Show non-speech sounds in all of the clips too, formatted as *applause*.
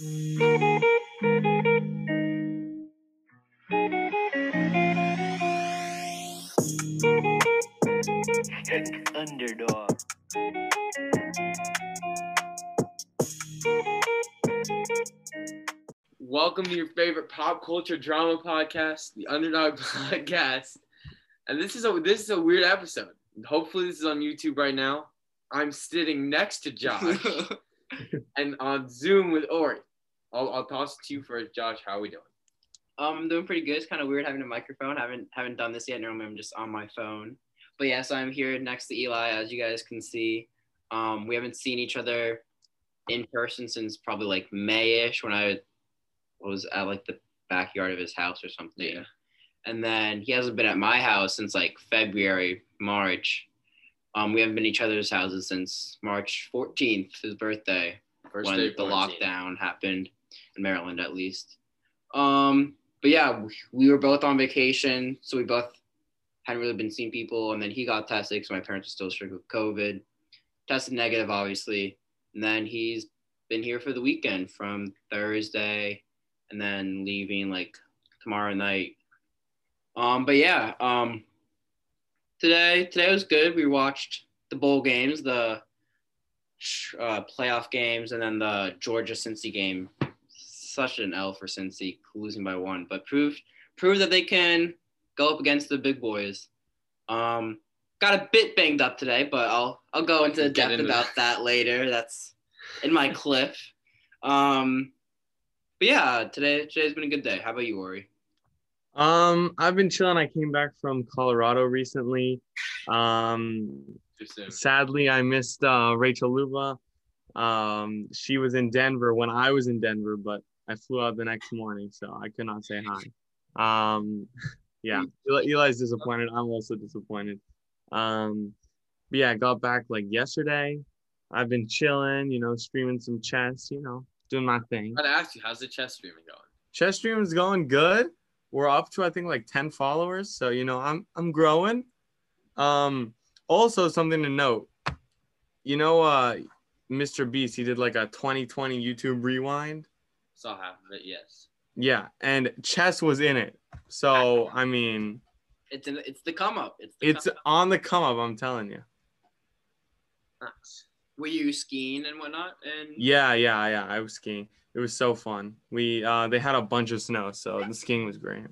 Underdog. Welcome to your favorite pop culture drama podcast, the Underdog *laughs* Podcast. And this is a this is a weird episode. Hopefully this is on YouTube right now. I'm sitting next to Josh *laughs* and on Zoom with Ori. I'll, I'll toss it to you first, Josh. How are we doing? Um, I'm doing pretty good. It's kind of weird having a microphone. haven't haven't done this yet. Normally I'm just on my phone. But yeah, so I'm here next to Eli, as you guys can see. Um, we haven't seen each other in person since probably like May-ish when I was at like the backyard of his house or something. Yeah. And then he hasn't been at my house since like February, March. Um, we haven't been each other's houses since March 14th, his birthday, First when the lockdown happened in Maryland, at least. Um, but yeah, we, we were both on vacation, so we both hadn't really been seeing people. And then he got tested because my parents are still strict with COVID. Tested negative, obviously. And then he's been here for the weekend from Thursday, and then leaving like tomorrow night. Um, but yeah, um, today today was good. We watched the bowl games, the uh, playoff games, and then the Georgia Cincy game. Such an L for Cincy, losing by one, but proved proved that they can go up against the big boys. Um, got a bit banged up today, but I'll I'll go into Get depth into about that. that later. That's in my *laughs* clip. Um, but yeah, today today's been a good day. How about you, Ori? Um, I've been chilling. I came back from Colorado recently. Um, Too soon. sadly, I missed uh, Rachel Luba. Um, she was in Denver when I was in Denver, but I flew out the next morning, so I could not say hi. *laughs* Um, *laughs* yeah, Eli's disappointed. I'm also disappointed. Um, but yeah, I got back like yesterday. I've been chilling, you know, streaming some chess, you know, doing my thing. I'd ask you, how's the chess streaming going? chess stream is going good. We're up to I think like 10 followers. So you know, I'm I'm growing. Um also something to note. You know uh Mr. Beast, he did like a 2020 YouTube rewind. Saw half of it, yes. Yeah, and chess was in it. So I mean, It's in, it's the come up. It's the it's come up. on the come up, I'm telling you. Nice. were you skiing and whatnot? And Yeah, yeah, yeah. I was skiing. It was so fun. We uh they had a bunch of snow, so the skiing was great.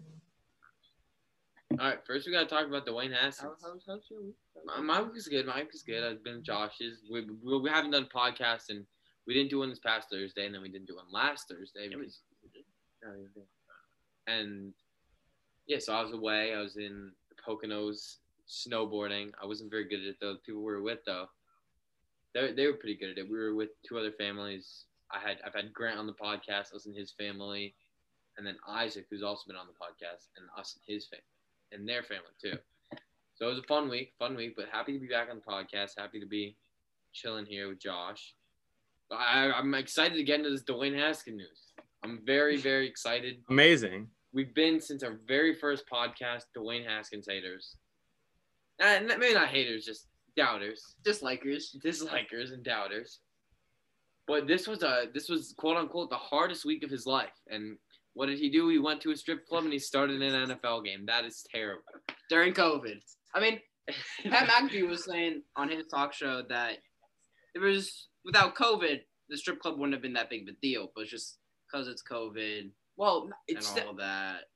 All right, first we gotta talk about Dwayne Haskins. How- how's- how's your week? My, my week is good. My week is good. I've been Josh's. We, we, we haven't done a podcast and we didn't do one this past Thursday, and then we didn't do one last Thursday. Because- and yeah, so I was away. I was in the Poconos snowboarding. I wasn't very good at it though. The people we were with though, they they were pretty good at it. We were with two other families. I had I've had Grant on the podcast, us and his family, and then Isaac, who's also been on the podcast, and us and his family, and their family too. So it was a fun week, fun week, but happy to be back on the podcast. Happy to be chilling here with Josh. But I, I'm excited to get into this Dwayne Haskins news. I'm very, very excited. Amazing. We've been since our very first podcast, Dwayne Haskins haters. Uh, maybe not haters, just doubters, dislikers. dislikers, and doubters. But this was a this was quote unquote the hardest week of his life. And what did he do? He went to a strip club and he started an NFL game. That is terrible. during COVID. I mean, *laughs* Pat McAfee was saying on his talk show that it was without COVID, the strip club wouldn't have been that big of a deal, but it's just because it's COVID Well, it's and all that.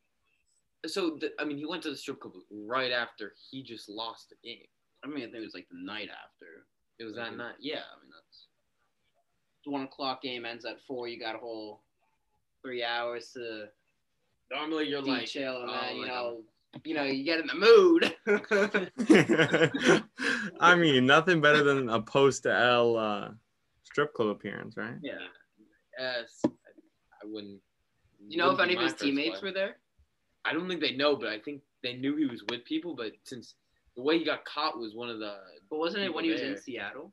so the, I mean, he went to the strip club right after he just lost the game. I mean, I think it was like the night after. It was that night. Yeah, I mean that's The one o'clock game ends at four. You got a whole three hours to normally you're like detail and oh, then you like, know, you know, you get in the mood. *laughs* I mean, nothing better than a post L uh, strip club appearance, right? yeah. Yes, I, I wouldn't. You know if wouldn't any of his teammates play. were there? I don't think they know, but I think they knew he was with people. But since the way he got caught was one of the But wasn't it People when he was there. in Seattle?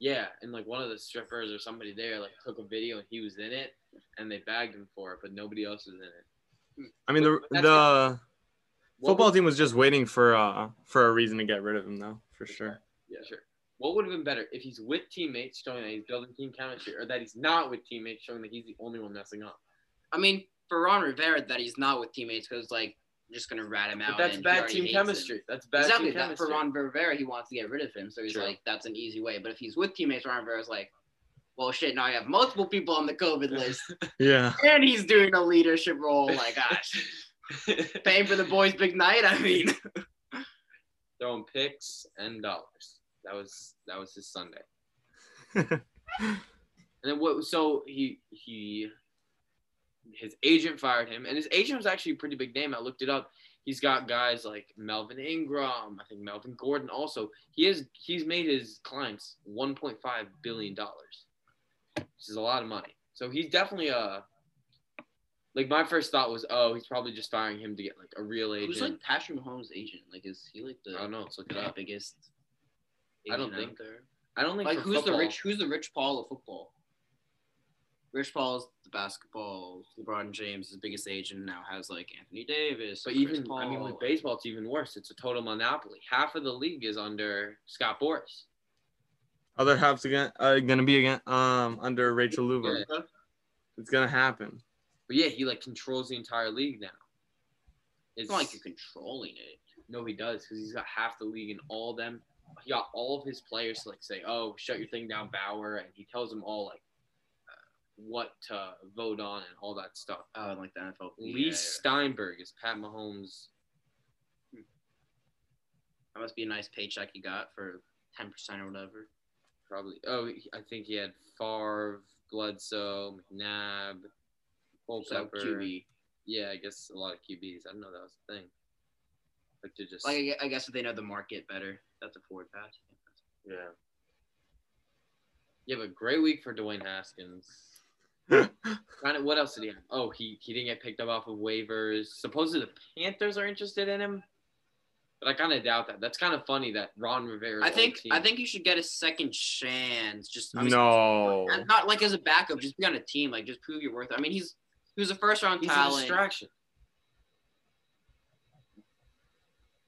yeah, and like one of the strippers or somebody there like took a video and he was in it, and they bagged him for it, but nobody else was in it. I mean, the That's the football was- team was just waiting for uh for a reason to get rid of him, though, for sure. Yeah, sure. What would have been better if he's with teammates showing that he's building team chemistry, or that he's not with teammates showing that he's the only one messing up? I mean, for Ron Rivera, that he's not with teammates because like just gonna rat him out. But out. that's and bad team chemistry. him. That's bad exactly. team That, chemistry. for Ron Rivera, he wants to get rid of him, so he's True. like, that's an easy way. But if he's with teammates, Ron Rivera's like, well, shit. Now I have multiple people on the COVID *laughs* list, Yeah. and he's doing a leadership role. Like, *laughs* gosh, paying for the boys' big night. I mean, *laughs* Throwing picks and dollars. That was that was his Sunday. *laughs* And then what? So he he his agent fired him, and his agent was actually a pretty big name. I looked it up. He's got guys like Melvin Ingram. I think Melvin Gordon. Also, he has he's made his clients 1.5 billion dollars, which is a lot of money. So he's definitely a like my first thought was, oh, he's probably just firing him to get like a real agent. who's like Patrick Mahomes' agent? Like, is he like the I don't know. Let's look it the up. biggest? I don't agent out think- there. I don't think Like, for who's the rich? Who's the Rich Paul of football? Rich Paul's the basketball. LeBron James, his biggest agent, now has like Anthony Davis. But Chris even I mean, with baseball, it's even worse. It's a total monopoly. Half of the league is under Scott Boras. Other half's again uh, gonna be again um under Rachel Luba. Yeah. It's gonna happen. But yeah, he like controls the entire league now. It's It's not like you're controlling it. no, he does because he's got half the league and all them. He got all of his players to like say, "Oh, shut your thing down, Bauer," and he tells them all like uh, what to vote on and all that stuff. Oh, like the NFL. Leigh Yeah, Steinberg is Pat Mahomes. That must be a nice paycheck he got for ten percent or whatever. Probably. Oh, I think he had Favre, Bledsoe, McNabb, So Culpepper. QB. Yeah, I guess a lot of QBs. I didn't know that was a thing. Like to just Like I I guess if they know the market better, that's a forward pass. yeah. Yeah, but great week for Dwayne Haskins. *laughs* Kind of. What else did he have? Oh, he he didn't get picked up off of waivers. Supposedly the Panthers are interested in him, but I kind of doubt that. That's kind of funny that Ron Rivera. I think I think you should get a second chance. Just I'm No. and not like as a backup. Just be on a team. Like just prove your worth. I mean, he's he was a first round he's a talent. distraction.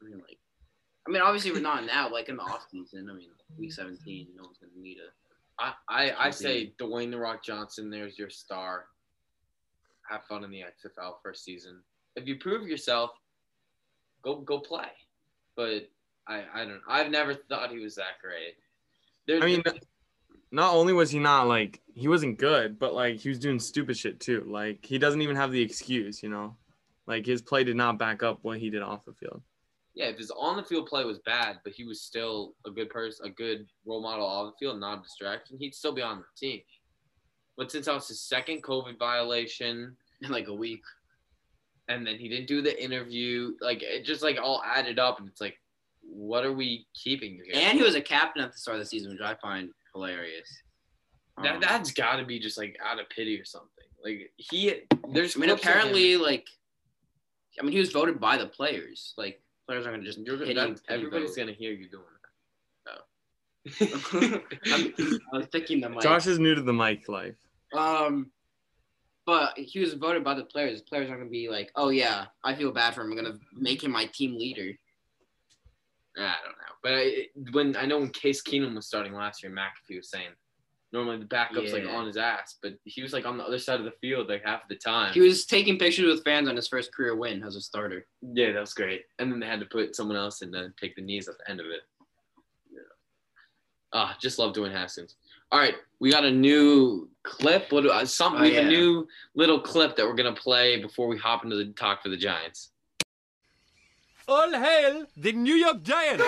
I mean, like, I mean, obviously we're not now. Like in the off season. I mean, week 17, no one's gonna need a. I, I, I say Dwayne the Rock Johnson, there's your star. Have fun in the XFL first season. If you prove yourself, go go play. But I, I don't I've never thought he was that great. There, I mean, not only was he not like he wasn't good, but like he was doing stupid shit too. Like he doesn't even have the excuse, you know. Like his play did not back up what he did off the field. Yeah, if his on the field play was bad, but he was still a good person, a good role model off the field, not a distraction, he'd still be on the team. But since that was his second COVID violation, *laughs* In like a week. and then he didn't do the interview. Like it just like all added up, and it's like, what are we keeping here? And he was a captain at the start of the season, which I find hilarious. that Um, that's got to be just like out of pity or something. Like he, there's. I mean, clips of him- apparently, like, I mean, he was voted by the players. Like, players aren't gonna just you're pity, that, everybody's gonna hear you doing *laughs* I'm- that. I was thinking the mic. Josh is new to the mic life. Um, but he was voted by the players. The players aren't gonna be like, oh yeah, I feel bad for him. I'm gonna make him my team leader. I don't know, but I, when I know when Case Keenum was starting last year, McAfee was saying normally the backup's like on his ass, but he was like on the other side of the field like half the time. He was taking pictures with fans on his first career win as a starter. Yeah, that was great. And then they had to put someone else in to take the knees at the end of it. Yeah. Ah, just love doing Haskins. All right, we got a new clip. What do uh, some Oh, we have yeah. a new little clip that we're gonna play before we hop into the talk for the Giants. All hail the New York Giants!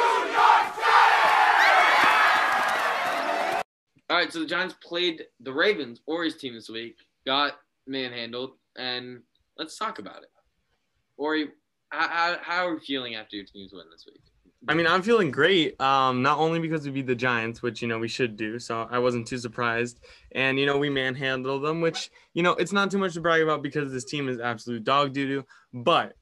All right, so the Giants played the Ravens, Ori's team this week, got manhandled, and let's talk about it. Ori, how, how, are you feeling after your team's win this week? I mean, I'm feeling great. Um, not only because we beat the Giants, which you know we should do, so I wasn't too surprised. And you know we manhandled them, which you know it's not too much to brag about because this team is absolute dog doo doo. But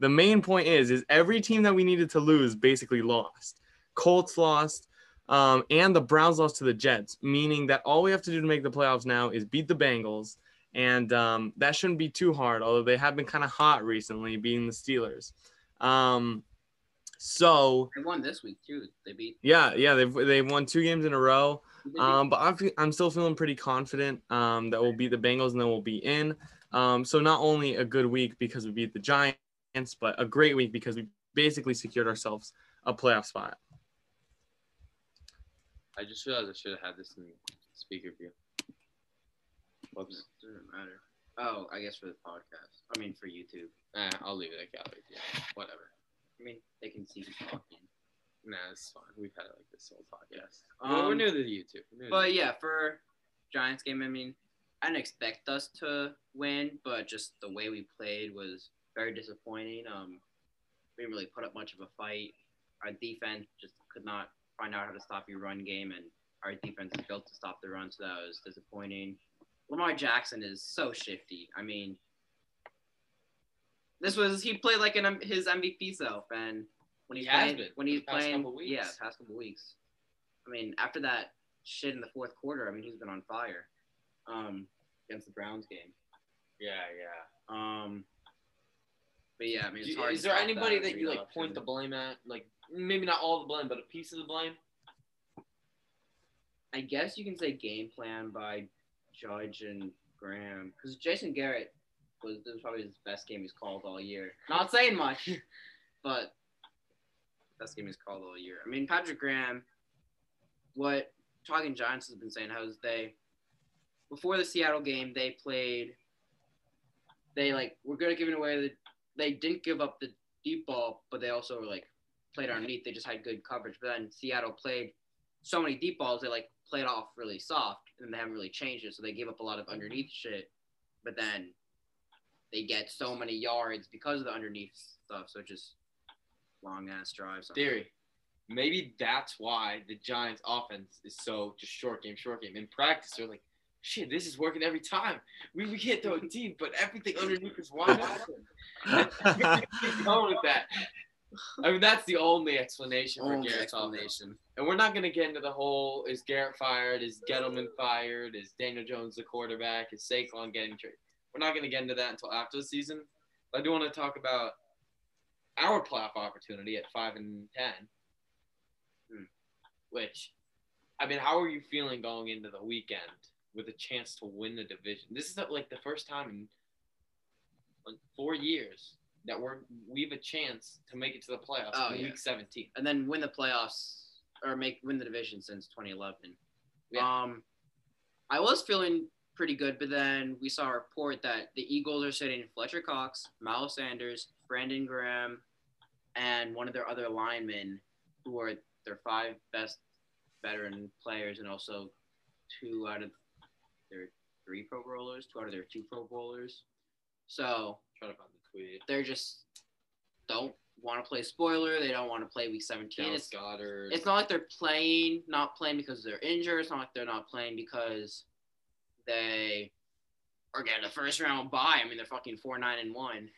the main point is, is every team that we needed to lose basically lost. Colts lost, um, and the Browns lost to the Jets, meaning that all we have to do to make the playoffs now is beat the Bengals, and um, that shouldn't be too hard. Although they have been kind of hot recently, beating the Steelers. Um, So They won this week too. They beat. yeah, yeah, they've they've won two games in a row. Um, but I'm, I'm still feeling pretty confident um, that we'll beat the Bengals and then we'll be in. Um, so not only a good week because we beat the Giants, but a great week because we basically secured ourselves a playoff spot. I just realized I should have had this in speaker view. Whoops. Doesn't matter. Oh, I guess for the podcast. I mean, for YouTube. Nah, I'll leave it at gallery. Yeah, whatever. I mean, they can see you talking. Nah, it's fine. We've had it like this whole podcast. well, we're Um, new to the YouTube. New But the- yeah, for Giants game, I mean, I didn't expect us to win, but just the way we played was very disappointing. Um, we didn't really put up much of a fight. Our defense just could not find out how to stop your run game, and our defense is built to stop the run, so that was disappointing. Lamar Jackson is so shifty. I mean, this was he played like an his MVP self, and when he's He has playing, been when he's playing, couple weeks. yeah, past couple weeks. I mean, after that shit in the fourth quarter, I mean, he's been on fire. Um, against the Browns game. yeah, yeah. Um, but yeah, I mean, it's hard is there anybody that that you like point the blame at? Like maybe not all the blame, but a piece of the blame. I guess you can say game plan by Judge and Graham because Jason Garrett was this was probably his best game he's called all year. Not saying much, *laughs* but best game he's called all year. I mean, Patrick Graham, what Talking Giants has been saying how is they before the Seattle game they played. They like were good at giving away the. They didn't give up the deep ball, but they also were like played underneath. They just had good coverage. But then Seattle played so many deep balls, they like played off really soft, and they haven't really changed it. So they gave up a lot of mm-hmm. underneath shit, but then they get so many yards because of the underneath stuff. So just long ass drives. Theory. Maybe that's why the Giants' offense is so just short game, short game. In practice, they're like, shit, this is working every time. We, we can't throw it deep, but everything underneath is wide open. *laughs* *laughs* Keep going with that. I mean, that's the only explanation for Only Garrett's explanation. And we're not going to get into the whole is Garrett fired? Is Gettleman fired? Is Daniel Jones the quarterback? Is Saquon getting traded? We're not going to get into that until after the season. But I do want to talk about our playoff opportunity at 5 and 10. Hmm. Which, I mean, how are you feeling going into the weekend with a chance to win the division? This is like the first time in like, four years that we're we have a chance to make it to the playoffs Oh, in yeah. week 17. and then win the playoffs or make win the division since 2011. Yeah. Um, I was feeling pretty good, but then we saw a report that the Eagles are sitting Fletcher Cox, Miles Sanders, Brandon Graham, and one of their other linemen, who are their five best veteran players, and also two out of their three Pro Bowlers, two out of their two Pro Bowlers. So Try to find the tweet. they're just don't want to play spoiler. They don't want to play week 17. Dallas It's, Goedert. it's not like they're playing, not playing because they're injured. It's not like they're not playing because they are getting a first round bye. I mean, they're fucking four nine and one.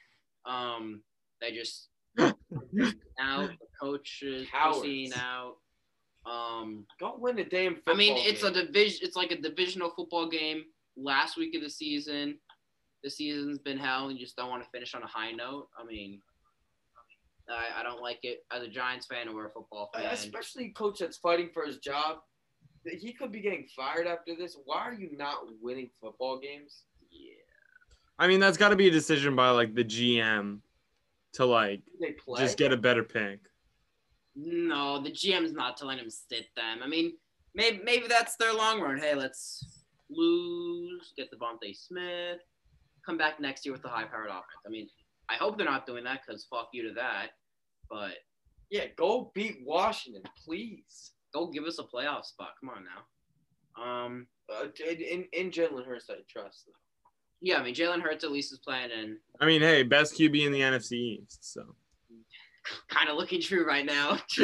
Um, they just *laughs* out. The coach is Cowards. pussing out. Um, Go win a damn I mean, it's a division. It's like a divisional football game. Last week of the season, the season's been hell, and you just don't want to finish on a high note. I mean, I, I don't like it as a Giants fan or a football uh, fan. especially coach that's fighting for his job. He could be getting fired after this. Why are you not winning football games? Yeah. I mean, that's got to be a decision by like the GM to like just get a better pick. No, the GM's not telling him sit them. I mean, maybe maybe that's their long run. Hey, let's lose, get the DeVonta Smith, come back next year with the high powered offense. I mean, I hope they're not doing that because fuck you to that. But yeah, go beat Washington, please. go give us a playoff spot. Come on now. Um, Uh, in in, in Jalen Hurts, I trust. Though. yeah, I mean Jalen Hurts at least is playing and I mean, hey, best QB in the NFC East. So. *laughs* kind of looking true right now. *laughs*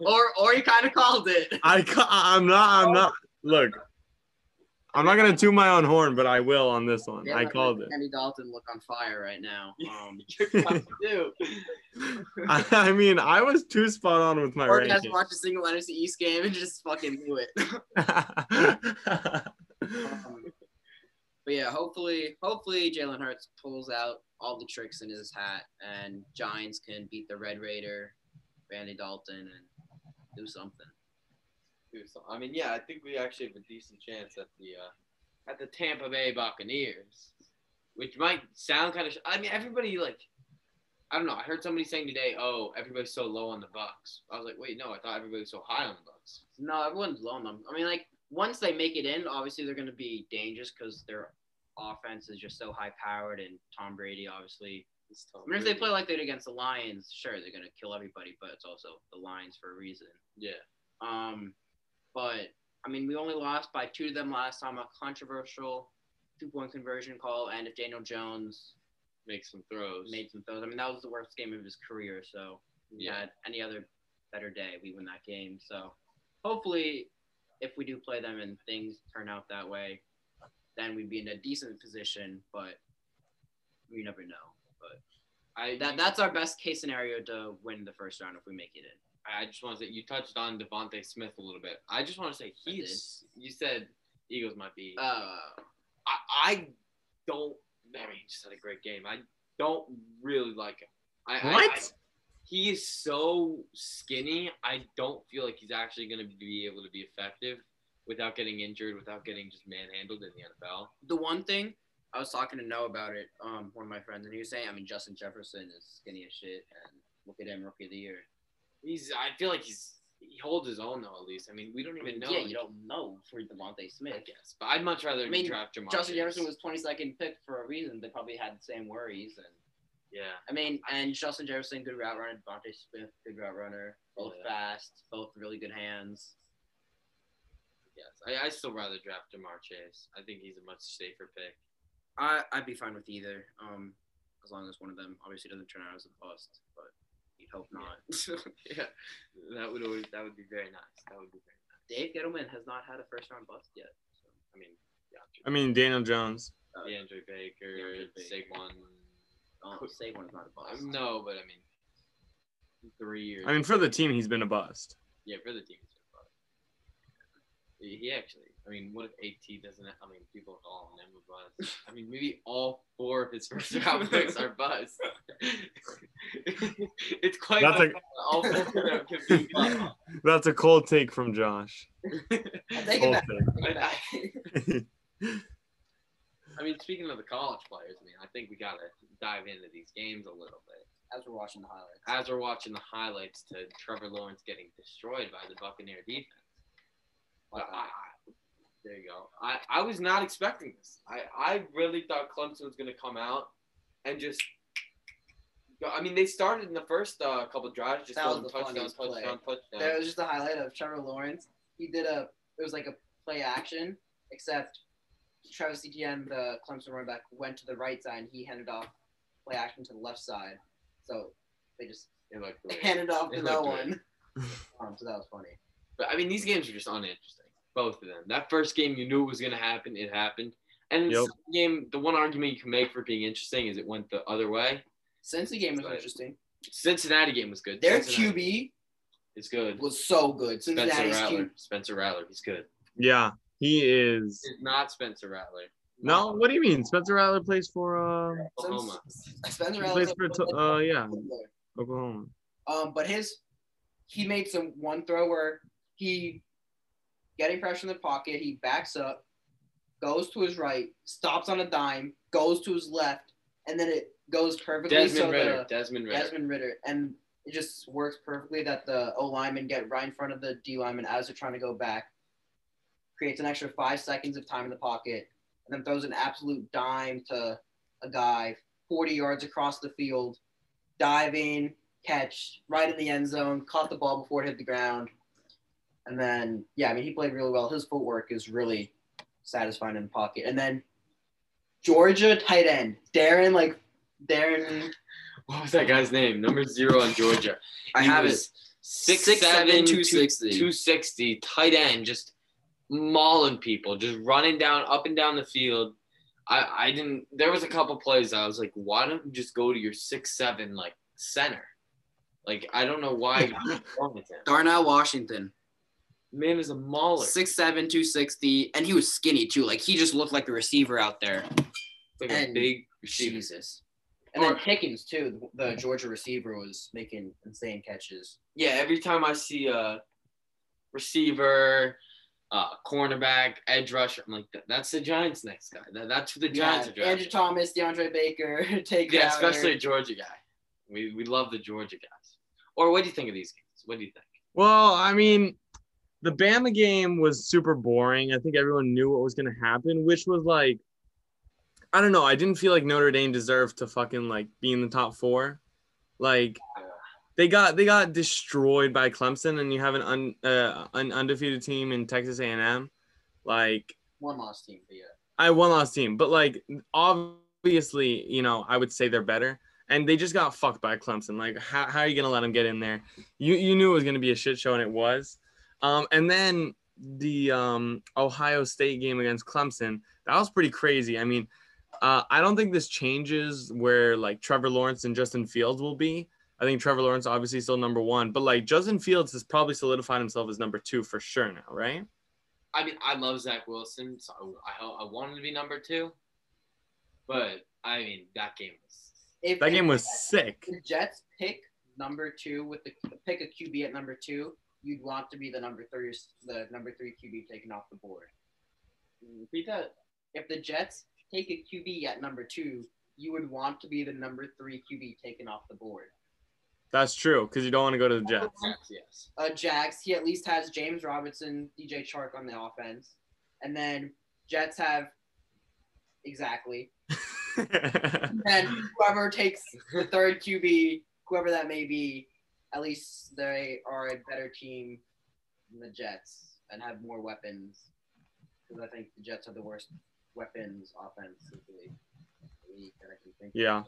or or he kind of called it. I ca- I'm not. I'm not. Look, I'm not gonna toot my own horn, but I will on this one. I called it. and Andy Dalton look on fire right now. *laughs* Um, You're about to do. I, I mean, I was too spot on with my or he hasn't watched a single NFC East game and just fucking knew it. *laughs* *laughs* Um, but yeah, hopefully, hopefully Jalen Hurts pulls out all the tricks in his hat, and Giants can beat the Red Raider Randy Dalton and do something. So- I mean, yeah, I think we actually have a decent chance at the uh, at the Tampa Bay Buccaneers, which might sound kind of. I mean, everybody like, I don't know. I heard somebody saying today, "Oh, everybody's so low on the Bucks." I was like, "Wait, no, I thought everybody was so high on the Bucks." No, everyone's low on them. I mean, like once they make it in, obviously they're going to be dangerous because their offense is just so high powered, and Tom Brady obviously. I mean, if they play like they did against the Lions, sure they're going to kill everybody, but it's also the Lions for a reason. yeah, Um, but I mean, we only lost by two to them last time. A controversial two point conversion call, and if Daniel Jones makes some throws. made some throws, I mean that was the worst game of his career. So Yeah. had any other better day, we win that game. So hopefully, if we do play them and things turn out that way, then we'd be in a decent position. But you never know. But I that that's our best case scenario to win the first round if we make it in. I just want to say you touched on DeVonta Smith a little bit. I just want to say he's. You said Eagles might be. Uh, I, I don't. I mean, he just had a great game. I don't really like him. I, I- What? I, he is so skinny. I don't feel like he's actually going to be able to be effective without getting injured, without getting just manhandled in the NFL. the one thing I was talking to Noah about it, um, one of my friends, and he was saying, I mean, Justin Jefferson is skinny as shit, and look at him, rookie of the year. He's. I feel like he's. He holds his own though. At least. I mean, we don't even know. Yeah, you don't know for DeVonta I Smith. guess, but I'd much rather I mean, draft Ja'Marr. Justin Jefferson was 22nd pick for a reason. They probably had the same worries, and Yeah. I mean, and Justin Jefferson, good route runner. DeVonta Smith, good route runner. Both Yeah. fast, both really good hands. Yes. I, I still rather draft Ja'Marr Chase. I think he's a much safer pick. I I'd be fine with either, um, as long as one of them obviously doesn't turn out as a bust, but you'd hope not. *laughs* *laughs* yeah. That would always. That would be very nice. That would be very nice. Dave Gettleman has not had a first round bust yet. So. I mean, yeah. I mean, Daniel Jones. Uh, DeAndre Baker, DeAndre Baker. Saquon. Oh, Saquon is not a bust. Um, no, but I mean, three years. I mean, for the team, he's been a bust. yeah, for the team. so a bust. he actually. I mean, what if AT doesn't? Have, I mean, people call him a buzz. I mean, maybe all four of his first round picks are buzz. *laughs* *laughs* it's quite. That's a- possible all them can be. *laughs* That's a cold take from Josh. *laughs* I'll Cold back. take. Take it back. I mean, speaking of the college players, I mean, I think we gotta dive into these games a little bit. As we're watching the highlights. As we're watching the highlights to Trevor Lawrence getting destroyed by the Buckeye defense. But I, I- there you go. I, I was not expecting this. I, I really thought Clemson was going to come out and just. Go- I mean, they started in the first uh, couple drives, just That going was the touchdown, funniest play. touchdown, touchdown. There was just a highlight of Trevor Lawrence. He did a it was like a play action, except Travis Etienne, the Clemson running back, went to the right side and he handed off play action to the left side. So they just It handed off to It no one. *laughs* Um, so that was funny. But I mean, these games are just uninteresting. Both of them. That first game, you knew it was going to happen. It happened. And the Yep. second game, the one argument you can make for it being interesting is it went the other way. Since the game was Right. interesting, Cincinnati game was good. their Cincinnati QB is good. was so good. Spencer Cincinnati's Rattler. QB. Spencer Rattler. He's good. Yeah, he is. It's not Spencer Rattler. No, what do you mean? Spencer Rattler plays for uh, Oklahoma. Spencer Rattler. plays for uh, yeah, Oklahoma. Um, but his he made some one throw where he getting pressure in the pocket, he backs up, goes to his right, stops on a dime, goes to his left, and then it goes perfectly. Desmond so Ridder. the Desmond Ridder. Desmond Ridder, and it just works perfectly that the O linemen get right in front of the D lineman as they're trying to go back, creates an extra five seconds of time in the pocket, and then throws an absolute dime to a guy 40 yards across the field, diving, catch right in the end zone, caught the ball before it hit the ground. And then, yeah, I mean, he played really well. His footwork is really satisfying in the pocket. And then Georgia tight end, Darren, like, Darren, What was that guy's name? Number zero on Georgia. *laughs* I He have was it. Six, Six, seven, seven, two 260. 260, tight end, just mauling people, just running down, up and down the field. I, I didn't, there was a couple plays I was like, why don't you just go to your six, seven, like center? Like, I don't know why you're *laughs* going with him. Darnell Washington, Man is a mauler. Six seven, two sixty, and he was skinny too. Like, he just looked like a receiver out there. Like a and big receiver. Jesus. And then Or- Pickens too, the Georgia receiver was making insane catches. Yeah, every time I see a receiver, uh, cornerback, edge rusher, I'm like, that's the Giants' next guy. That, that's who the Giants Yeah, are drafting. Andrew Thomas, DeAndre Baker, *laughs* take Yeah, especially a Georgia guy. We, we love the Georgia guys. Or what do you think of these games? What do you think? Well, I mean, the Bama game was super boring. I think everyone knew what was going to happen, which was like, I don't know. I didn't feel like Notre Dame deserved to fucking like be in the top four. Like, they got they got destroyed by Clemson, and you have an un, uh, an undefeated team in Texas A&M. Like, one lost team, yeah. I one lost team, but like obviously, you know, I would say they're better. And they just got fucked by Clemson. Like, how, how are you gonna let them get in there? You you knew it was gonna be a shit show, and it was. Um, and then the um, Ohio State game against Clemson, that was pretty crazy. I mean, uh, I don't think this changes where like Trevor Lawrence and Justin Fields will be. I think Trevor Lawrence obviously still number one, but like Justin Fields has probably solidified himself as number two for sure now, right? I mean, I love Zach Wilson, so I, I, I wanted to be number two. But, I mean, that game was. If, That if game was sick. the Jets pick number two with the pick a QB at number two, you'd want to be the number three, the number three QB taken off the board. Repeat that. If the Jets take a QB at number two, you would want to be the number three QB taken off the board. That's true because you don't want to go to the Jets. Yes. Uh, Jags, he at least has James Robinson, DJ Chark on the offense, and then Jets have exactly. *laughs* And whoever takes the third QB, whoever that may be, at least they are a better team than the Jets and have more weapons. Because I think the Jets have the worst weapons offensively. that I can think of. yeah.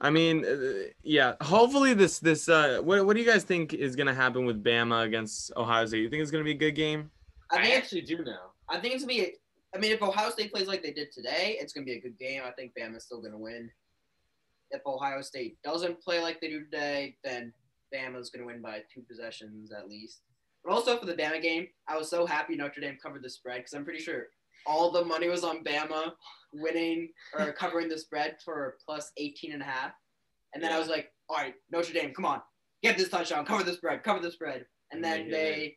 I mean, uh, yeah. Hopefully, this this uh, what what do you guys think is gonna happen with Bama against Ohio State? You think it's gonna be a good game? I I actually do now. I think it's gonna be. I mean, if Ohio State plays like they did today, it's gonna be a good game. I think Bama's still gonna win. If Ohio State doesn't play like they do today, then Bama's gonna win by two possessions at least. But also for the Bama game, I was so happy Notre Dame covered the spread because I'm pretty sure all the money was on Bama winning or *laughs* covering the spread for plus 18 and a half. And then I was like, all right, Notre Dame, come on, get this touchdown, cover the spread, cover the spread. And then they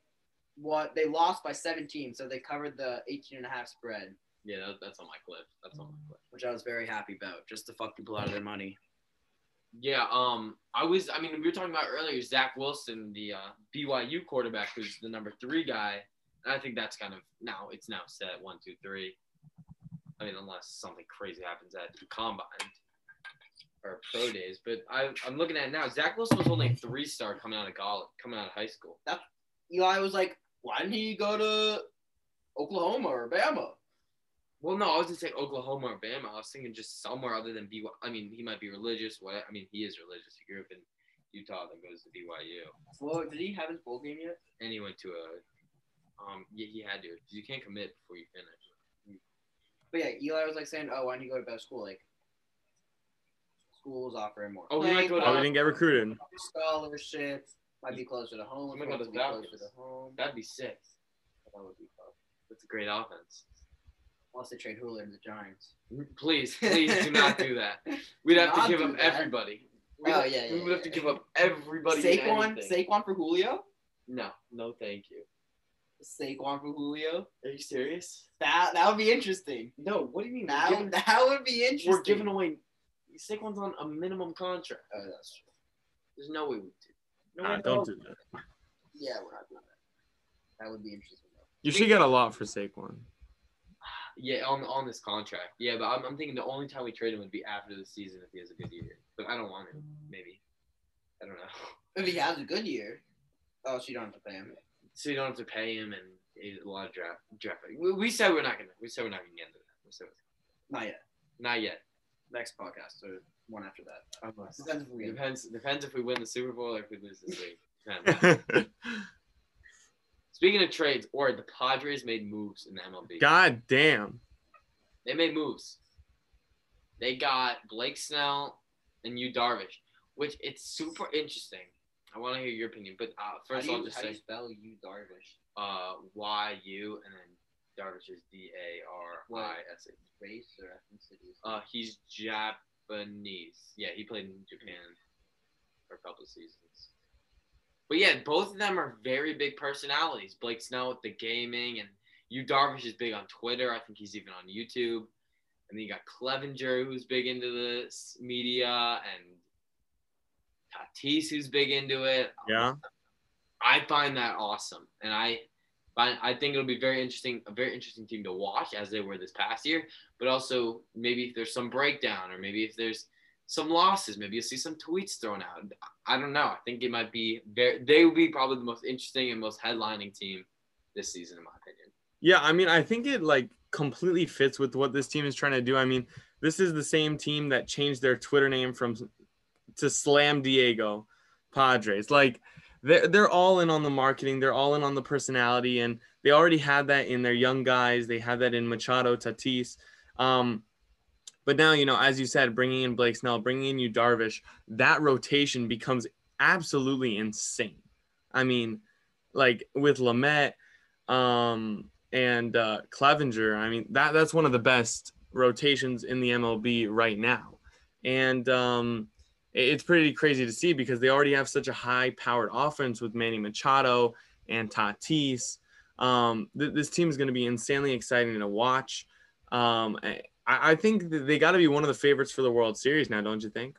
what they lost by 17, so they covered the 18 and a half spread, Yeah, that, that's on my clip. That's on my clip. which I was very happy about, just to fuck people out of their money. Yeah, um, I was. I mean, we were talking about earlier. Zach Wilson, the uh, BYU quarterback, who's the number three guy. I think that's kind of now. It's now set one, two, three. I mean, unless something crazy happens at the combine or pro days. But I, I'm looking at it now. Zach Wilson was only a three star coming out of college, coming out of high school. That Eli was like, why didn't he go to Oklahoma or Bama? Well, no, I was gonna say Oklahoma or Bama. I was thinking just somewhere other than BYU. I mean, he might be religious. What? I mean, he is religious. He grew up in Utah, then goes to BYU, Well, did he have his bowl game yet? and he went to a. Um, yeah, he had to. 'cause You can't commit before you finish. But yeah, Eli was like saying, oh, why don't you go to better school? Like, schools offer more. Oh, he might go to- Oh, we didn't get recruited. scholarships. Might be closer to home. He might to be closer to home. That'd be sick. That would be tough. That's a great offense. Unless they trade Julio to the Giants. Please, *laughs* please do not do that. We'd have to give up that. everybody. We'd Oh, yeah, yeah, We would have to give up everybody. in Saquon, anything. Saquon for Julio. No, no, thank you. Saquon for Julio. Are you serious? That that would be interesting. No. What do you mean? That giving, *laughs* that would be interesting. we're giving away. Saquon's on a minimum contract. Oh, that's true. There's no way we do. No Nah, don't do that. Yeah, we're not doing that. That would be interesting. Though. You should get a lot for Saquon. Yeah, on on this contract. Yeah, but I'm, I'm thinking the only time we trade him would be after the season if he has a good year. But I don't want him. Maybe. I don't know. If he has a good year, oh, so you don't have to pay him. So you don't have to pay him and a lot of draft draft. We, we said we're not gonna. We said we're not gonna get into that. We said Not yet. not yet. Next podcast or one after that. Unless, Depends if we depends depends if we win the Super Bowl or if we lose this league. *laughs* Speaking of trades, or the Padres made moves in the MLB. God damn. They made moves. They got Blake Snell and Yu Darvish, which it's super interesting. I want to hear your opinion, but uh, first how do I'll you, just how do you spell Yu Darvish? uh, Y U and then Darvish is D A R I S H. Race or ethnicity? Uh, he's Japanese. Yeah, he played in Japan for a couple of seasons. But yeah, both of them are very big personalities. Blake Snell with the gaming, and Yu Darvish is big on Twitter. I think he's even on YouTube. And then you got Clevinger, who's big into the media, and Tatis, who's big into it. Yeah. I find that awesome, and I find I think it'll be very interesting, a very interesting team to watch as they were this past year. But also maybe if there's some breakdown, or maybe if there's some losses, maybe you'll see some tweets thrown out. I don't know. I think it might be very. They will be probably the most interesting and most headlining team this season, in my opinion. Yeah, I mean, I think it like completely fits with what this team is trying to do. I mean, this is the same team that changed their Twitter name from to Slam Diego Padres. Like they're they're all in on the marketing, they're all in on the personality, and they already had that in their young guys. They had that in Machado, Tatis. Um, but now, you know, as you said, bringing in Blake Snell, bringing in Yu Darvish, that rotation becomes absolutely insane. I mean, like with Lamet, um, and uh, Clevinger. I mean, that that's one of the best rotations in the MLB right now, and um, it's pretty crazy to see because they already have such a high-powered offense with Manny Machado and Tatis. Um, th- this team is going to be insanely exciting to watch. Um, I, I think that they got to be one of the favorites for the World Series now, don't you think?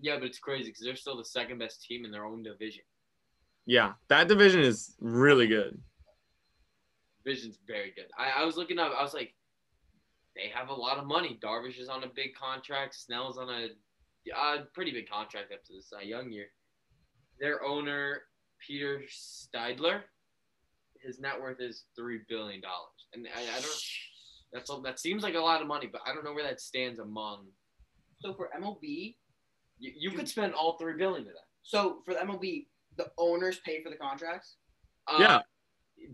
Yeah, but it's crazy because they're still the second best team in their own division. Yeah, that division is really good. Division's very good. I, I was looking up. I was like, they have a lot of money. Darvish is on a big contract. Snell's on a uh, pretty big contract after the Cy Young year. Their owner, Peter Seidler, his net worth is three billion dollars, and I, I don't. That's all, that seems like a lot of money, but I don't know where that stands among. So for MLB, You, you could spend all three billion of that. so for the MLB, the owners pay for the contracts. Uh, Yeah.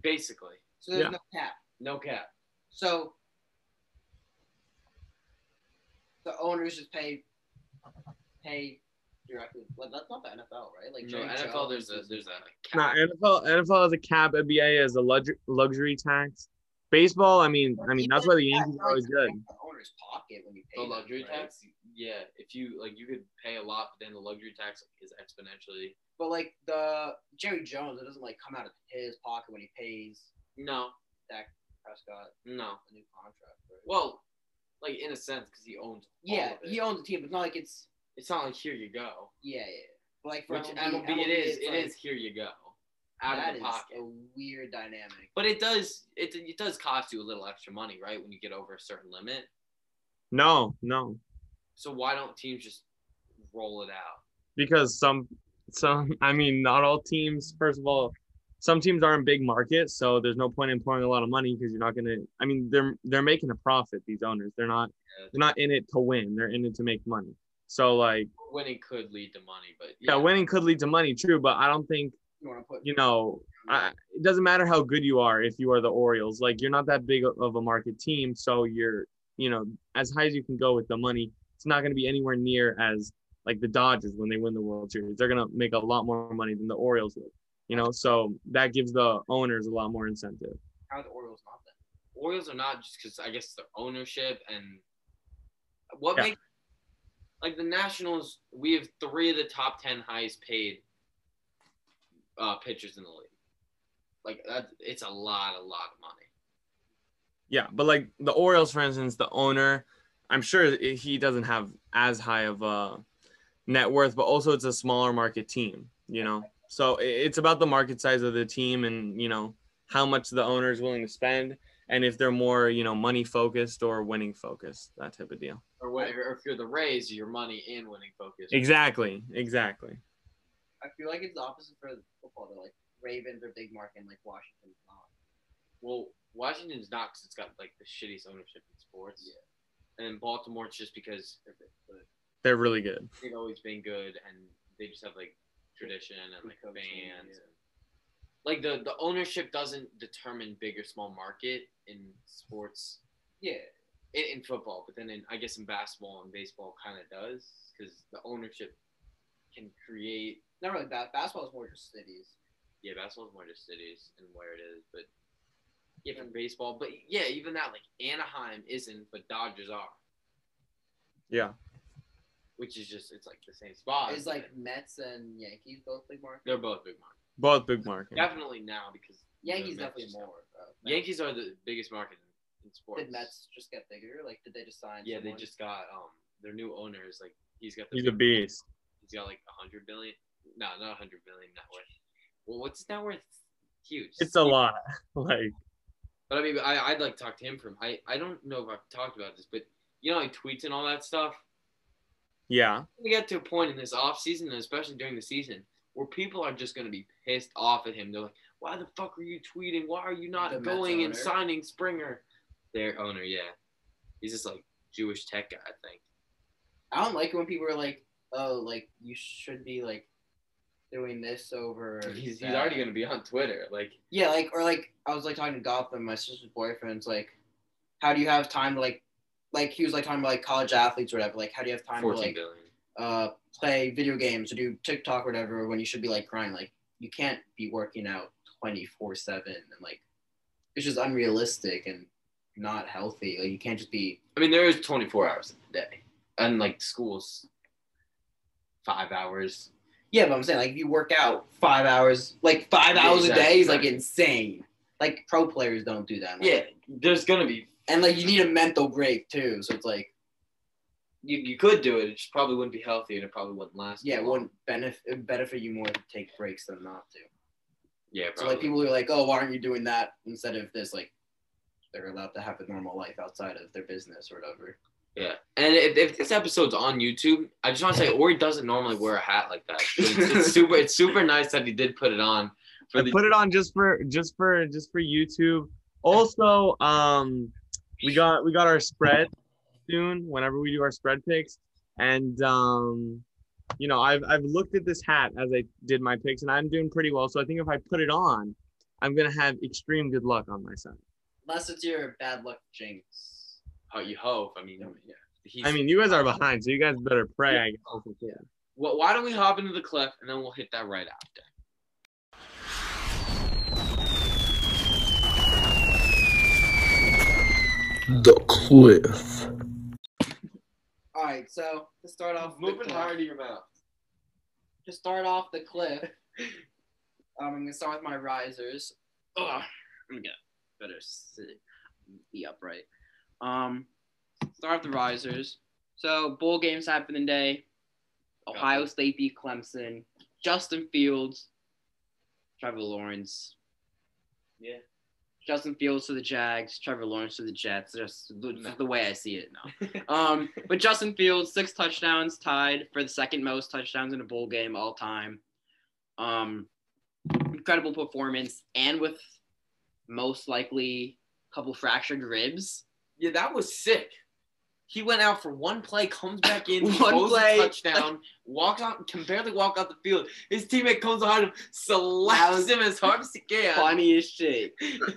basically, So there's Yeah. no cap. no cap. So the owners just pay pay directly. Well, that's not the NFL, right? Like No, NFL. Jones There's a there's a cap. Nah, NFL NFL has a cap, NBA has a lux- luxury tax. Baseball, I mean, I mean that's why the Yankees are always good. The owner's pocket when you pay The them, luxury right? tax, yeah. If you like, you could pay a lot, but then the luxury tax is exponentially. But like the Jerry Jones, it doesn't like come out of his pocket when he pays No, Dak Prescott no. a new contract. Right? Well, like in a sense, because he owns. all yeah, of it. he owns the team. But it's not like it's It's not like here you go. yeah, yeah. yeah. Like for Which MLB, MLB, it is. it's It like, is here you go, out that of the is pocket. a weird dynamic. But it does. It it does cost you a little extra money, right? When you get over a certain limit. No, no, So why don't teams just roll it out? because some some *laughs* I mean not all teams. First of all, some teams aren't big markets, so there's no point in pouring a lot of money because you're not gonna. I mean, they're they're making a profit. These owners, they're not they're not in it to win. They're in it to make money. So like, Winning could lead to money, but yeah, winning could lead to money, true, but I don't think You want to put you know, I, it doesn't matter how good you are if you are the Orioles. Like you're not that big of a market team, so you're, you know, as high as you can go with the money. It's not going to be anywhere near as like the Dodgers when they win the World Series. They're going to make a lot more money than the Orioles would. You know, so that gives the owners a lot more incentive. how are the Orioles not then? Orioles are not just because I guess the ownership and what Yeah. makes like the Nationals. We have three of the top ten highest paid uh, pitchers in the league. Like that, it's a lot, a lot of money. Yeah, but like the Orioles, for instance, the owner, I'm sure he doesn't have as high of a net worth, but also it's a smaller market team, you know. So it's about the market size of the team and you know how much the owner is willing to spend, and if they're more you know money focused or winning focused, that type of deal. Or whatever. Or if you're the Rays, your money in winning focus. Exactly, exactly. I feel like it's the opposite for football. They're like Ravens are big market, and like Washington's not. Well, Washington's not because it's got like the shittiest ownership in sports. Yeah. And then Baltimore, it's just because they're big, but They're really good. they've always been good, and they just have like tradition and like coaching, fans. yeah. Like the the ownership doesn't determine big or small market in sports Yeah, in, in football, but then in I guess in basketball and baseball kind of does because the ownership can create. not really. Ba- basketball is more just cities. Yeah, basketball is more just cities and where it is, but yeah, for baseball, but yeah, even that like Anaheim isn't, but Dodgers are. Yeah. which is just it's like the same spot. It's like Mets and Yankees both big market? they're both big market. Both big market. Definitely now because Yankees Mets definitely more. Uh, Yankees are the biggest market in, in sports. Did Mets just get bigger? Like, did they just sign? Yeah, they just got um their new owner is like he's got the He's a beast. He's got like a hundred billion. No, not a hundred billion net worth. Well, what's his net worth? Huge. It's a lot. *laughs* Like But I mean, I, I'd like to talk to him from. I, I don't know if I've talked about this, but you know, like tweets and all that stuff. yeah. We get to a point in this off season, and especially during the season, where people are just gonna be pissed off at him. They're like, "Why the fuck are you tweeting? Why are you not The going and signing Springer?" Their owner, yeah, he's just like Jewish tech guy, I think. I don't like it when people are like, "Oh, like you should be like doing this over." He's, he's already gonna be on Twitter, like. Yeah, like or like I was like talking to Gotham, my sister's boyfriend's like, how do you have time to like, like he was like talking about like college athletes or whatever. Like, how do you have time to like billion. uh play video games or do TikTok or whatever when you should be like grinding? Like, you can't be working out twenty four seven and like, it's just unrealistic and not healthy. Like, you can't just be I mean, there is 24 hours in the day, and like schools, five hours. Yeah, but I'm saying like if you work out five hours, like five Yeah, hours a day is like exactly. insane. Like pro players don't do that. Yeah, there's gonna be. and like you need a mental break too. So it's like You, you could do it. It just probably wouldn't be healthy, and it probably wouldn't last. yeah, it wouldn't benefit it would benefit you more to take breaks than not to. Yeah, probably. So like people are like, oh, why aren't you doing that instead of this? Like they're allowed to have a normal life outside of their business or whatever. Yeah, and if, if this episode's on YouTube, I just want to say Ori doesn't normally wear a hat like that. It's, it's *laughs* super. It's super nice that he did put it on. For I put it on just for just for just for YouTube. Also, um, we got we got our spread soon. Whenever we do our spread picks, and um, you know, I've I've looked at this hat as I did my picks, and I'm doing pretty well. So I think if I put it on, I'm gonna have extreme good luck on my side. Unless it's your bad luck jinx. oh, you hope. I mean, yeah. He's, I mean, you guys are behind, so you guys better pray. I guess. Yeah. wh- why don't we hop into the cliff and then we'll hit that right after. The Cliff. All right, so to start off, Moving hard to your mouth. to start off the cliff, um, *laughs* I'm gonna start with my risers. Ugh, I'm gonna better sit, be upright. Um, start with the risers. So bowl games happen today. Ohio State beat Clemson. Justin Fields, Trevor Lawrence. Yeah. Justin Fields to the Jags, Trevor Lawrence to the Jets. Just the, the way I see it now. *laughs* Um, but Justin Fields, six touchdowns, tied for the second most touchdowns in a bowl game all time. Um, incredible performance, and with most likely a couple fractured ribs. Yeah, that was sick. He went out for one play, comes back in, *laughs* One play. *laughs* touchdown, walks out, can barely walk out the field. His teammate comes behind him, slaps him as hard as he can. Funny as shit.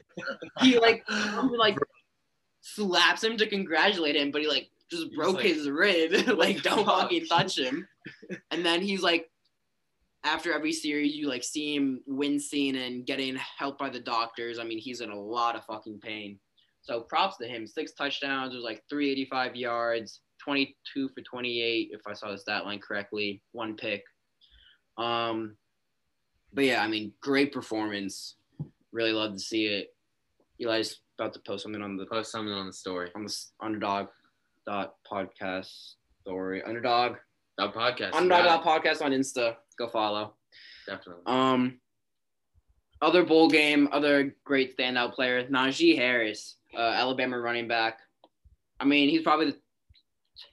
*laughs* he like like slaps him to congratulate him, but he like just broke like, his rib. like don't fuck? fucking touch him. And then he's like, after every series, you like see him wincing and getting help by the doctors. I mean, he's in a lot of fucking pain. So props to him. Six touchdowns. It was like 385 yards, 22 for 28, if I saw the stat line correctly. One pick. Um, but yeah, I mean, great performance. Really love to see it. Eli's about to post something on the Post something on the story. on the underdog dot podcast story. Underdog dot podcast. underdog dot podcast on Insta. Go follow. definitely. Um, other bowl game, other great standout player, Najee Harris, uh, Alabama running back. I mean, he's probably the,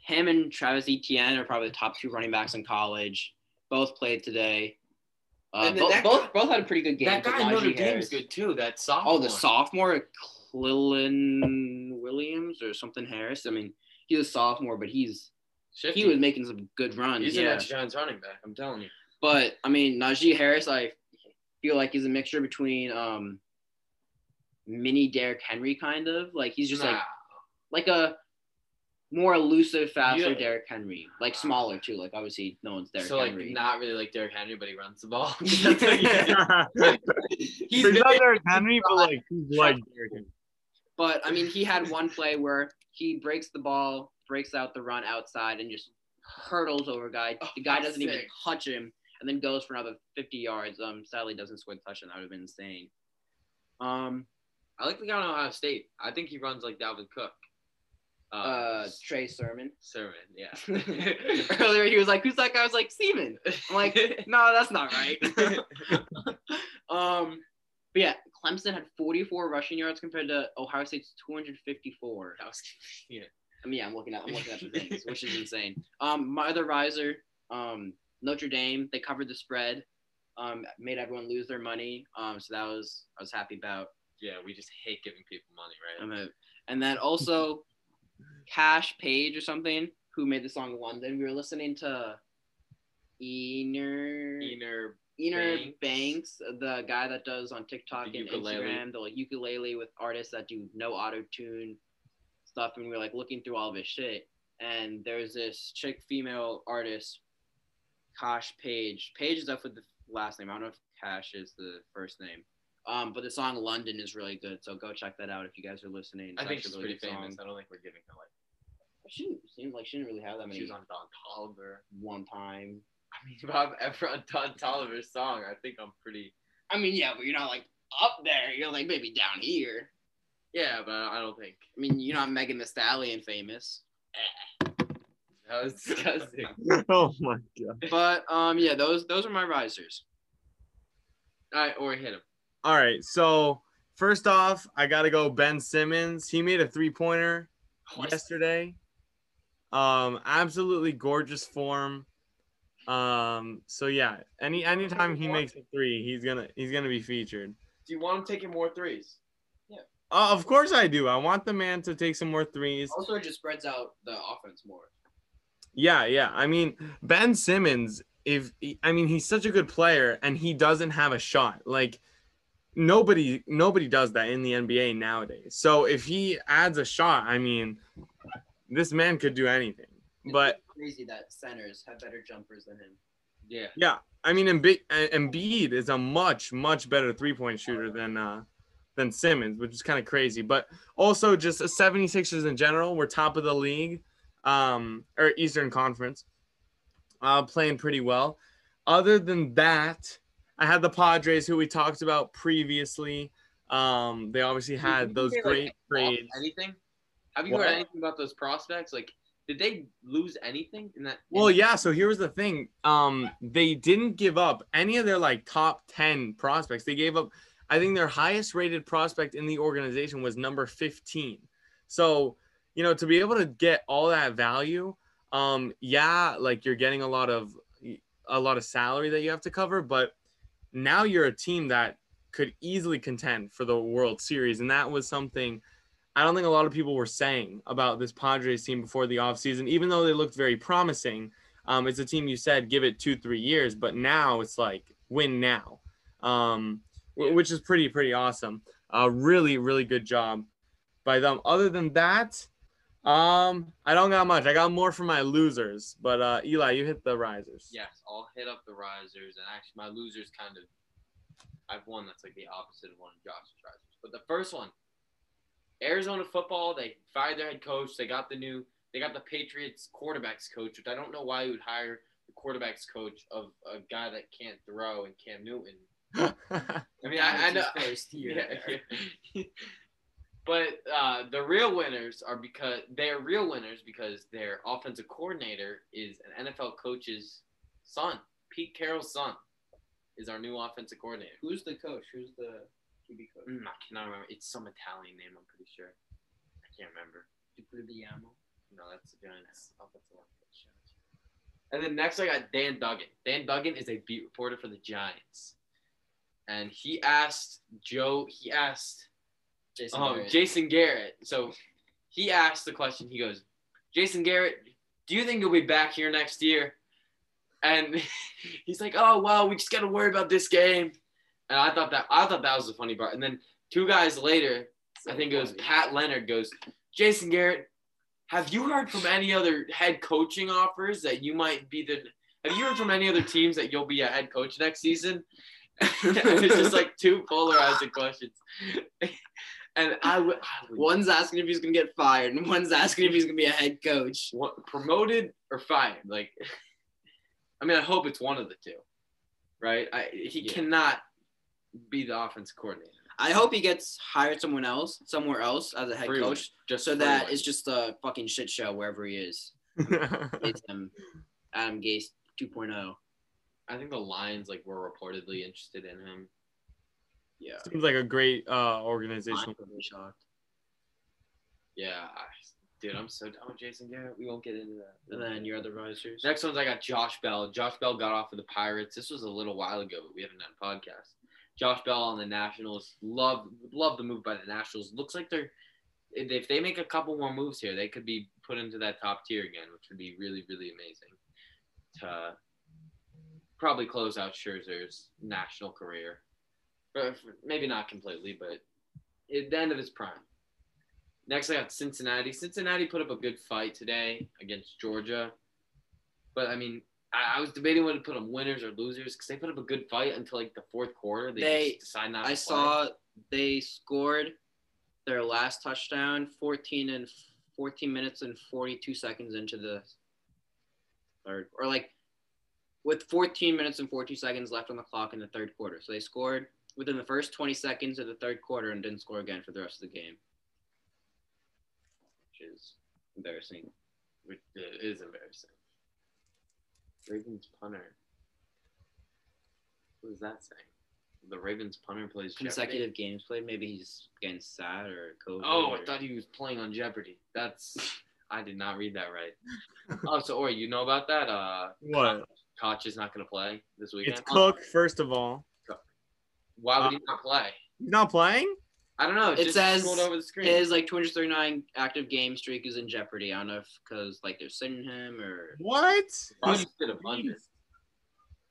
him and Travis Etienne are probably the top two running backs in college. Both played today. Uh, And bo- that both guy- both had a pretty good game. that guy Notre Dame's Harris- good too. That sophomore. Oh, the sophomore, Clellan Williams or something Harris. I mean, he's a sophomore, but he's Shifty. he was making some good runs. He's yeah. an Giants running back. I'm telling you. But I mean, Najee Harris, I feel like he's a mixture between um, mini Derrick Henry, kind of like he's just like Nah. like a more elusive, faster Yeah. Derrick Henry, like smaller too. Like obviously, no one's Derrick so like not really like Derrick Henry, but he runs the ball. he's *laughs* *laughs* That's what he did. not Derrick Henry, but like he's like Derrick Henry. But I mean, he had one play where he breaks the ball, breaks out the run outside, and just hurdles over a guy. The guy doesn't even touch him, and then goes for another 50 yards. Um, sadly doesn't score the touchdown. That would have been insane. Um, I like the guy on Ohio State. I think he runs like Dalvin Cook. Uh, uh, Trey Sermon. Sermon, yeah. *laughs* *laughs* Earlier he was like, "Who's that guy?" I was like, "Seaman." I'm like, *laughs* "No, that's not right." um, but yeah, Clemson had 44 rushing yards compared to Ohio State's 254. That was, yeah. I mean, yeah, I'm looking at I'm looking at the things, which is insane. Um, my other riser, um, Notre Dame, they covered the spread, um, made everyone lose their money. Um, so that was I was happy about. Yeah, we just hate giving people money, right? Um, and then also, *laughs* Cash Page or something, who made the song London. We were listening to Ener Ener, Ener Banks. Banks, the guy that does on TikTok The and ukulele. Instagram, the like, ukulele with artists that do no auto tune stuff, and we were like looking through all of his shit. And there's this chick female artist, Cash Page. Page is up with the last name. I don't know if Cash is the first name. Um, but the song London is really good, so go check that out if you guys are listening. It's I think she's really pretty famous. song. I don't think we're giving her like. She didn't seem like she didn't really have that many She was on Don Toliver. one time. I mean, if I've ever on Don Toliver's song, I think I'm pretty. I mean, yeah, but you're not like up there. You're like maybe down here. Yeah, but I don't think I mean, you're not Megan Thee Stallion famous. *laughs* that was disgusting. *laughs* oh my god. But um, yeah, those those are my risers. All right, or hit him. All right. So first off, I gotta go Ben Simmons. He made a three pointer yesterday. Um, absolutely gorgeous form. Um, so yeah, any anytime he makes a three, he's gonna he's gonna be featured. Do you want him taking more threes? Uh, of course I do. I want the man to take some more threes. Also, it just spreads out the offense more. Yeah, yeah. I mean, Ben Simmons, if I mean he's such a good player and he doesn't have a shot. Like nobody nobody does that in the NBA nowadays. So if he adds a shot, I mean, this man could do anything. But crazy that centers have better jumpers than him. Yeah. yeah, I mean, Embi- uh, Embiid is a much much better three-point shooter than uh than Simmons, which is kind of crazy. But also just the 76ers in general, we're top of the league um or Eastern Conference. Uh playing pretty well. Other than that, I had the Padres who we talked about previously. Um they obviously had those like, great lost trades. Anything? Have you What? heard anything about those prospects? Like, did they lose anything in that? Well, yeah. So here was the thing. Um, they didn't give up any of their like top ten prospects. They gave up. I think their highest rated prospect in the organization was number fifteen. So, you know, to be able to get all that value, um, yeah, like you're getting a lot of a lot of salary that you have to cover, but now you're a team that could easily contend for the World Series, and that was something. I don't think a lot of people were saying about this Padres team before the offseason, even though they looked very promising. Um, it's a team you said give it two, three years, but now it's like win now, um, wh- which is pretty, pretty awesome. Uh, really, really good job by them. Other than that, um, I don't got much. I got more for my losers, but uh, Eli, you hit the risers. Yes, I'll hit up the risers, and actually, my losers kind of. I've one that's like the opposite of one of Josh's risers. But the first one, Arizona football, they fired their head coach. They got the new, they got the Patriots quarterbacks coach, which I don't know why you would hire the quarterbacks coach of a guy that can't throw and Cam Newton. *laughs* I mean, I, I know. First year *laughs* Yeah, yeah. But uh, the real winners are because they're real winners because their offensive coordinator is an NFL coach's son. Pete Carroll's son is our new offensive coordinator. Who's the coach? Who's the QB coach? Mm, I cannot remember. It's some Italian name. I'm pretty sure. I can't remember. Diamo. No, that's the Giants offensive line coach. And then next I got Dan Duggan. Dan Duggan is a beat reporter for the Giants. And he asked Joe, he asked Jason um, Garrett. Jason Garrett. So he asked the question. He goes, Jason Garrett, do you think you'll be back here next year? And *laughs* he's like, oh well, we just got to worry about this game. And I thought that I thought that was the funny part. And then two guys later, I think it was Pat Leonard goes, Jason Garrett, have you heard from any other head coaching offers that you might be the? Have you heard from any other teams that you'll be a head coach next season? *laughs* it's just like two polarizing questions. *laughs* And I would, I would One's asking if he's gonna get fired, and one's asking if he's gonna be a head coach. what, promoted or fired. Like, *laughs* I mean, I hope it's one of the two, right? I, he Yeah. cannot be the offense coordinator. I hope he gets hired someone else, somewhere else as a head Freeland, coach, just so that Freeland. it's just a fucking shit show wherever he is. *laughs* It's him, Adam Gase oh. 2.0. I think the Lions like were reportedly interested in him. Yeah. Seems like a great uh, I'm organization. shocked. Yeah, dude, I'm so done with Jason Garrett. We won't get into that. And then your other risers. Next one's I got Josh Bell. Josh Bell got off of the Pirates. This was a little while ago, but we haven't done a podcast. Josh Bell on the Nationals. Love love the move by the Nationals. Looks like they're if if they make a couple more moves here, they could be put into that top tier again, which would be really really amazing. To probably close out Scherzer's national career, maybe not completely, but at the end of his prime. Next, I got Cincinnati. Cincinnati put up a good fight today against Georgia. But I mean, I, I was debating whether to put them winners or losers because they put up a good fight until like the fourth quarter. They, They- just not. I saw they scored their last touchdown 14 and 14 minutes and 42 seconds into the third, or like with 14 minutes and 42 seconds left on the clock in the third quarter. So they scored within the first 20 seconds of the third quarter and didn't score again for the rest of the game, which is embarrassing. Which is embarrassing. Ravens punter. What is that saying? The Ravens punter plays Jeopardy? Consecutive games played. Maybe he's getting sad or COVID. Oh, or- I thought he was playing on Jeopardy. That's I did not read that right. *laughs* oh, so Ori, you know about that? Uh, What? Koch is not going to play this weekend. It's Cook, first of all. Why would uh, he not play? He's not playing? I don't know. It, It just says over the screen. His like 239 active game streak is in jeopardy. I don't know if because like they're sitting him or What? Probably just did a bunch.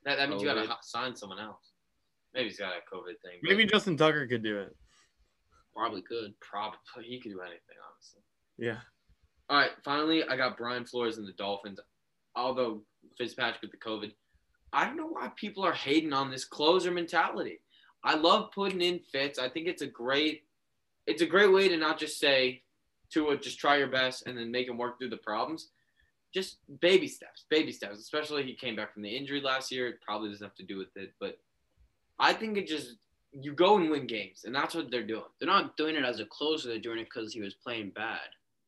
That, that means you gotta sign someone else. Maybe he's got a COVID thing. Maybe Justin Tucker could do it. probably could. probably he could do anything, honestly. Yeah. All right, finally, I got Brian Flores and the Dolphins. Although Fitzpatrick with the COVID, I don't know why people are hating on this closer mentality. I love putting in Fitz. I think it's a great, it's a great way to not just say, Tua, just try your best and then make him work through the problems. Just baby steps, baby steps. Especially he came back from the injury last year. It probably doesn't have to do with it, but I think it just you go and win games, and that's what they're doing. They're not doing it as a closer. They're doing it because he was playing bad.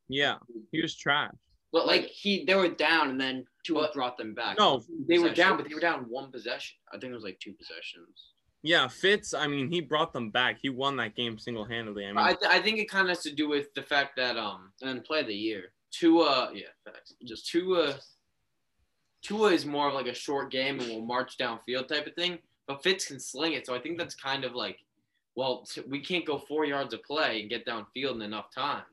Yeah. He was trash. But Like he, they were down and then Tua But- brought them back. No, they were down, but they were down one possession. I think it was like two possessions. Yeah, Fitz, I mean, he brought them back. He won that game single handedly. I mean, I, th- I think it kind of has to do with the fact that um And play of the year. Tua yeah facts. just Tua Tua is more of like a short game and will march downfield type of thing, but Fitz can sling it. So I think that's kind of like, well, t- we can't go four yards of play and get downfield in enough time.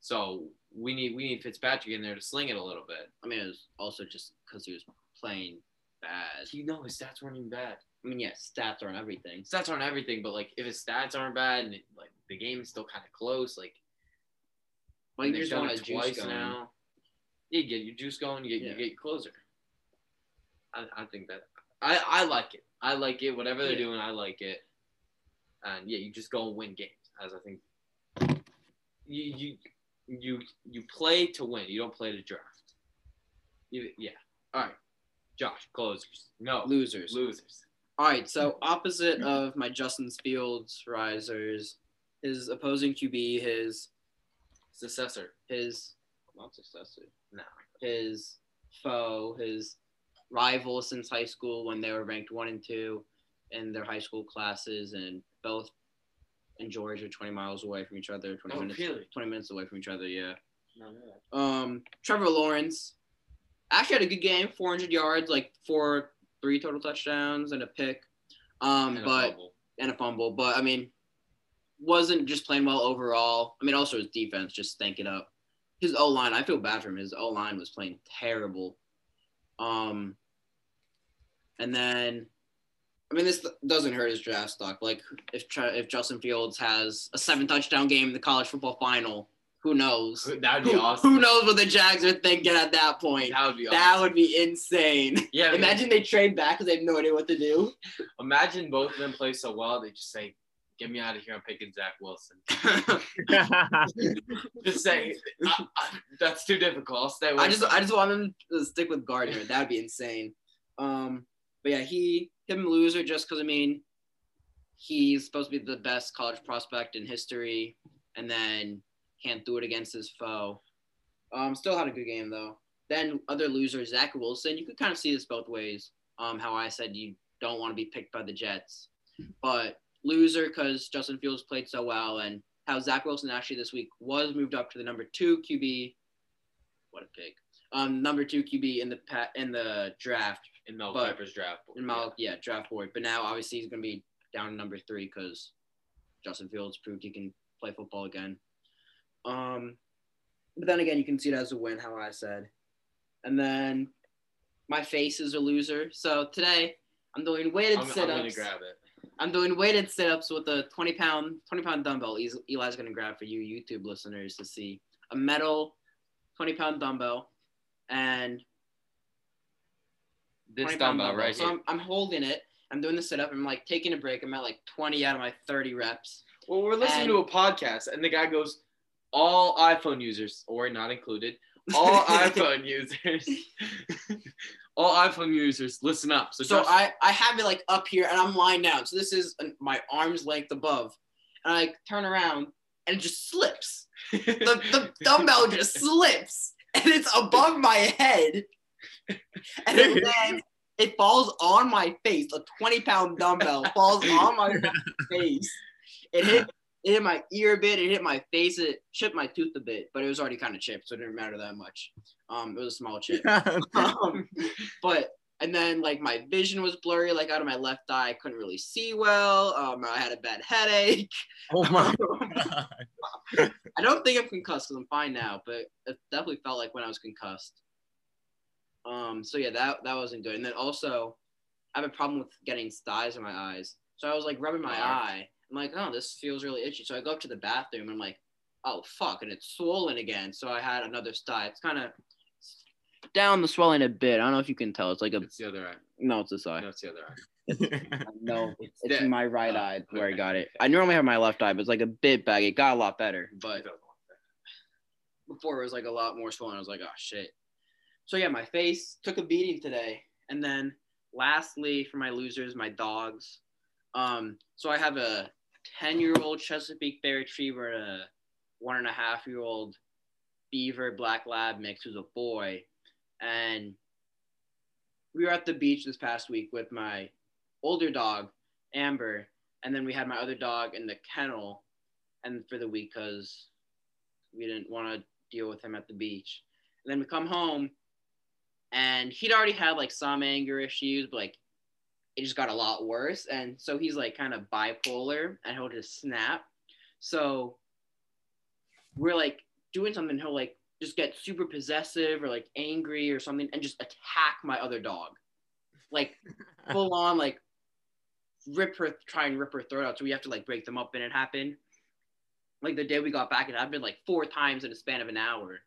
So we need we need Fitzpatrick in there to sling it a little bit. I mean, it was also just because he was playing bad. He no, his stats weren't even bad. I mean, yeah, stats aren't everything. Stats aren't everything, but like if his stats aren't bad and it, like the game is still kind of close, like Like And you they've just done it twice going. now. You get your juice going. You get Yeah. you get your closer. I, I think that I, I like it. I like it. Whatever they're Yeah. doing, I like it. And yeah, you just go and win games. As I think you you you you play to win. You don't play to draft. You, yeah. All right, Josh. Closers. No Losers. losers. All right, so opposite of my Justin Fields risers, his opposing QB, his Successor. his not successor, No. his foe, his rival since high school when they were ranked one and two in their high school classes, and both in Georgia, 20 miles away from each other, 20 Oh, minutes, really? 20 minutes away from each other. Yeah. No, no. Um, Trevor Lawrence actually had a good game, 400 yards, like four, three total touchdowns and a pick. Um, And but fumble. and a fumble. But I mean, wasn't just playing well overall. I mean, also his defense just stank it up. His O line, I feel bad for him. His O line was playing terrible. Um, and then, I mean, this doesn't hurt his draft stock. Like if if Justin Fields has a seven touchdown game in the college football final, who knows? that would be Who, awesome. who knows what the Jags are thinking at that point? That would be awesome. That would be insane. yeah. Imagine they trade back because they have no idea what to do. Imagine both of them play so well. They just say, Get me out of here. I'm picking Zach Wilson. *laughs* Just say I- I- that's too difficult. I'll stay. I just I just want them to stick with Gardner. That'd be insane. Um, but yeah, he him loser just because I mean, he's supposed to be the best college prospect in history, and then can't do it against his foe. Um, still had a good game though. Then other loser Zach Wilson. You could kind of see this both ways. Um, how I said you don't want to be picked by the Jets, but loser because Justin Fields played so well, and how Zach Wilson actually this week was moved up to the number two QB. What a pick! Um, number two QB in the pa- in the draft in Mel but- Kiper's draft. board, in Mal- yeah. draft board. But now obviously he's gonna be down to number three because Justin Fields proved he can play football again. Um, but then again, you can see it as a win, how I said. And then my face is a loser. So today I'm doing weighted I'm, I'm sit gonna grab it. I'm doing weighted sit ups with a 20 pound 20 pound dumbbell. Eli's gonna grab for you YouTube listeners to see a metal 20 pound dumbbell and This 20 pound dumbbell right So here. I'm, I'm holding it. I'm doing the sit up. I'm like taking a break. I'm at like 20 out of my 30 reps. Well, we're listening And- to a podcast, and the guy goes, "All iPhone users, or not included, all *laughs* iPhone users, *laughs* all iPhone users, listen up." So, So Josh- I, I have it like up here and I'm lying down. So this is my arm's length above. And I like, turn around and it just slips. The, the *laughs* dumbbell just slips and it's above my head. And it lands, it falls on my face. A 20 pound dumbbell falls on my face. It hit, it hit my ear a bit. It hit my face. It chipped my tooth a bit, but it was already kind of chipped. So it didn't matter that much. Um, it was a small chip. *laughs* um, but and then like my vision was blurry like out of my left eye i couldn't really see well um, i had a bad headache oh my *laughs* god. i don't think i'm concussed because i'm fine now but it definitely felt like when i was concussed um so yeah that that wasn't good and then also i have a problem with getting styes in my eyes so i was like rubbing my eye i'm like oh this feels really itchy so i go up to the bathroom and i'm like oh fuck and it's swollen again so i had another sty it's kind of down the swelling a bit i don't know if you can tell it's like a it's the other eye. no it's this eye No, it's the other eye. *laughs* no, it's, It's it's my right Oh, eye where I got it. *laughs* I normally have my left eye, but it's like a bit baggy. It got a lot better, but before it was like a lot more swollen. I was like, oh shit. So yeah, my face took a beating today. And then lastly, for my losers, my dogs. Um, so I have a 10 year old Chesapeake Bay Retriever and a one and a half year old Beaver Black Lab mix who's a boy. And we were at the beach this past week with my older dog, Amber, and then we had my other dog in the kennel and for the week because we didn't want to deal with him at the beach. And then we come home and he'd already had like some anger issues, but like it just got a lot worse. And so he's like kind of bipolar and he'll just snap. So we're like doing something, he'll like just get super possessive or like angry or something and just attack my other dog. Like *laughs* full on like rip her try and rip her throat out so we have to like break them up and it happened like the day we got back it happened like four times in a span of an hour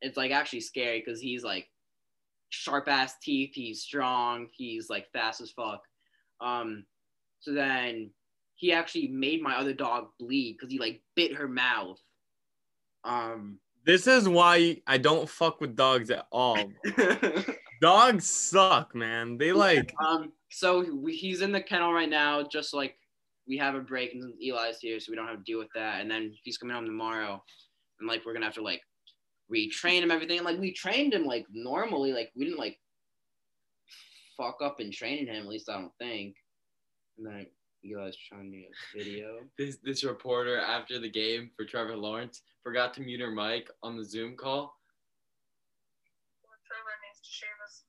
it's like actually scary because he's like sharp ass teeth he's strong he's like fast as fuck um so then he actually made my other dog bleed because he like bit her mouth um This is why I don't fuck with dogs at all. *laughs* Dogs suck, man. They like Um, so we, he's in the kennel right now, just like we have a break and Eli's here, so we don't have to deal with that. And then he's coming home tomorrow, and like we're gonna have to like retrain him everything. And like we trained him like normally, like we didn't like fuck up in training him. At least I don't think. And then Eli's showing me a video. *laughs* This this reporter after the game for Trevor Lawrence forgot to mute her mic on the Zoom call. Poor Trevor needs to shave his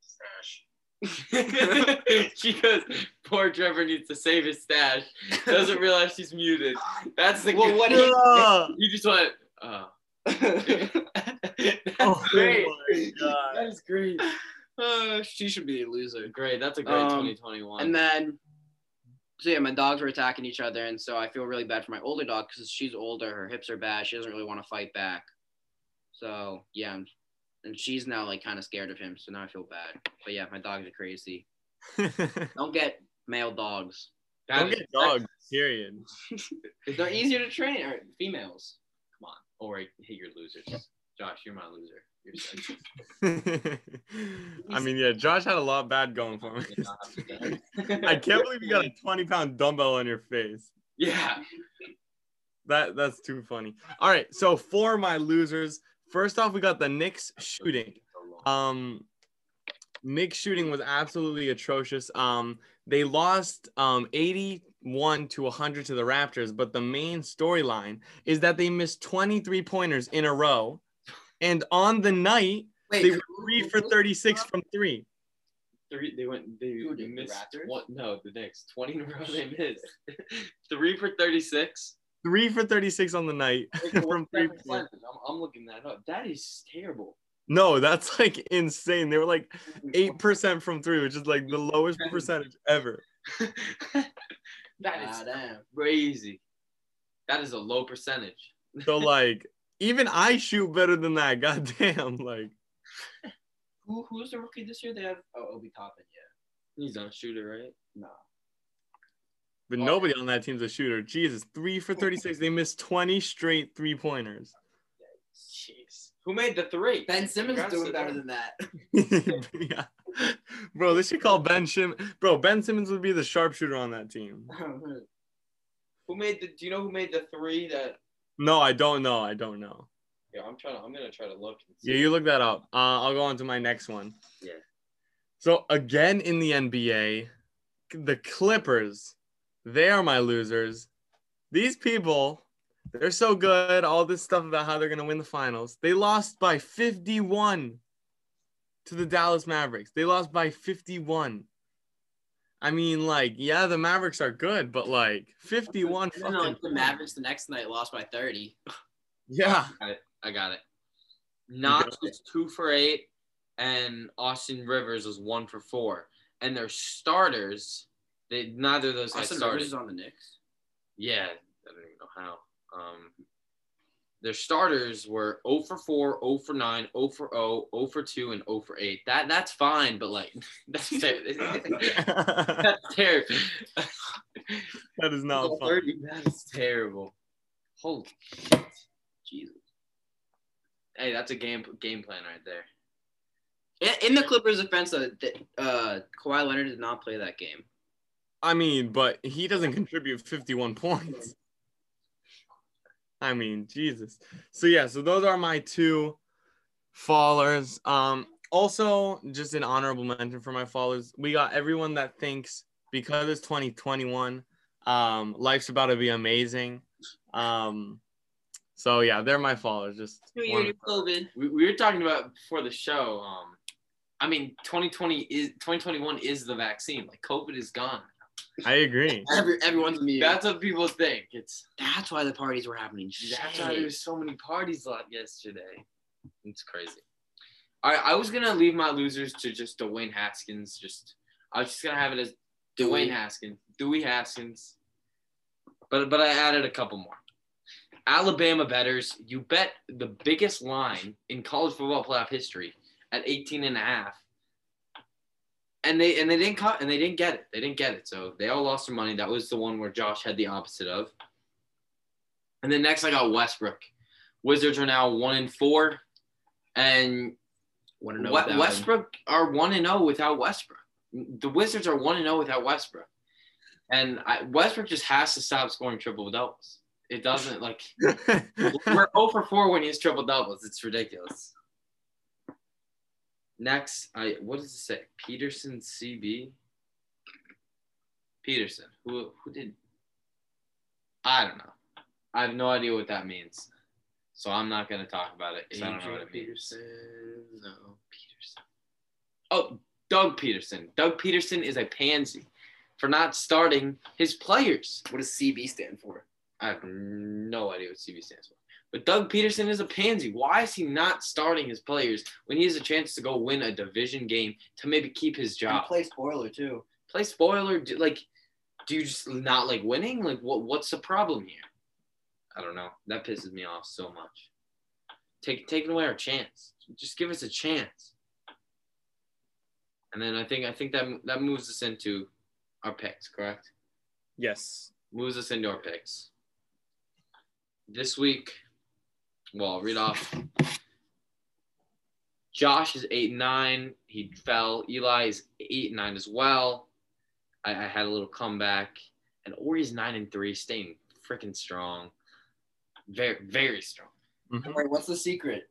stash. *laughs* she goes, "Poor Trevor needs to save his stash." Doesn't realize she's muted. That's the. Well, what Ugh. you just went. Oh. *laughs* That's Oh great. That is great. uh, she should be a loser. Great. That's a great Um, 2021. And then, so yeah, my dogs were attacking each other, and so I feel really bad for my older dog because she's older, her hips are bad, she doesn't really want to fight back. So yeah, and she's now like kind of scared of him, so now I feel bad. But yeah, my dogs are crazy. *laughs* Don't get male dogs. Don't That- get dogs. Period. *laughs* They're easier to train. Or females. Or I hate your losers. Josh, you're my loser. You're *laughs* I mean, yeah, Josh had a lot bad going for me. *laughs* I can't believe you got a 20 pound dumbbell on your face. Yeah. That that's too funny. All right, so for my losers, first off, we got the Knicks shooting. Um, Knicks shooting was absolutely atrocious. Um, they lost um 81 to 100 to the Raptors, but the main storyline is that they missed 23 pointers in a row, and on the night Wait, they were three for 36 from three. Three, they went. They Who did, the missed Raptors? one. No, the Knicks. Twenty in a row. They missed. *laughs* Three for thirty-six. Three for 36 on the night *laughs* from three. I'm, I'm looking that up. That is terrible. No, that's like insane. They were like eight percent from three, which is like the lowest percentage ever. *laughs* that is Ah, damn. crazy. That is a low percentage. So *laughs* like even I shoot better than that. *laughs* God damn. Like Who who's the rookie this year? They have oh Obi Toppin. Yeah. He's not a shooter, right? No. but Oh. nobody on that team's a shooter. Jesus, three for 36. They missed 20 straight three pointers. Jeez. Who made the three? Ben Simmons Congrats doing better them. than that. *laughs* *laughs* yeah. Bro, they should call Ben Shim. Bro, Ben Simmons would be the sharpshooter on that team. *laughs* Who made the? Do you know who made the three that? No, I don't know. I don't know. Yeah, I'm trying. To, I'm gonna try to look. And see. Yeah, you look that up. Uh, I'll go on to my next one. Yeah. So again in the NBA, the Clippers, they are my losers. These people, they're so good. All this stuff about how they're gonna win the finals. They lost by 51 to the Dallas Mavericks. They lost by 51. I mean, like, yeah, the Mavericks are good, but like 51 And then, fucking like the Mavericks the next night lost by 30. *laughs* Yeah. I got it. Knox got was two for eight, and Austin Rivers was one for four. And their starters, they neither of those guys Austin started. Rivers is on the Knicks. Yeah, I don't even know how. Um, their starters were 0 for 4, 0 for 9, 0 for 0, 0 for 2, and 0 for 8. That that's fine, but like *laughs* that's ter- *laughs* that's terrible. *laughs* that is not fun. 30, that is terrible. Holy shit. Jesus. Hey, that's a game game plan right there. In, in the Clippers' defense, uh, uh, Kawhi Leonard did not play that game. I mean, but he doesn't contribute 51 points. I mean, Jesus. So yeah, so those are my two fallers. Um, also, just an honorable mention for my fallers. We got everyone that thinks because it's 2021, um, life's about to be amazing. Um, so yeah, they're my fallers. Just New one- year, new COVID. We, we were talking about before the show. Um, I mean, 2020 is 2021 is the vaccine. Like COVID is gone. I agree. *laughs* Every, everyone's immune. That's what people think. It's That's why the parties were happening. that's why Shit. there's so many parties lot yesterday. It's crazy. I I was gonna leave my losers to just Dwayne Haskins. Just I was just gonna have it as Dwayne Haskins, Dewey Haskins. But but I added a couple more. Alabama betters, you bet the biggest line in college football playoff history at 18 and a half. And they and they didn't cut and they didn't get it. They didn't get it. So they all lost their money. That was the one where Josh had the opposite of. And then next I got Westbrook. Wizards are now one and four. And We- Westbrook are one and zero without Westbrook. The Wizards are one and zero without Westbrook, and I, Westbrook just has to stop scoring triple doubles. It doesn't like *laughs* we're 0 for 4 when he has triple doubles. It's ridiculous. Next, I what does it say? Pederson CB. Pederson. Who who did? I don't know. I have no idea what that means, so I'm not gonna talk about it because I don't know what it means. No. Pederson. Oh, Doug Pederson. Doug Pederson is a pansy for not starting his players. What does CB stand for? I have no idea what CB stands for. But Doug Pederson is a pansy. Why is he not starting his players when he has a chance to go win a division game to maybe keep his And job? play spoiler too. Play spoiler. Do, like, do you just not like winning? Like, what? What's the problem here? I don't know. That pisses me off so much. Take taking away our chance. Just give us a chance. And then I think I think that that moves us into our picks, correct? Yes. moves us into our picks. This week, well, I'll read off. Josh is eight and nine. He fell. Eli is eight and nine as well. I, I had a little comeback, and Ori's nine and three, staying freaking strong. Very, very strong. Mhm. Wait, what's the secret?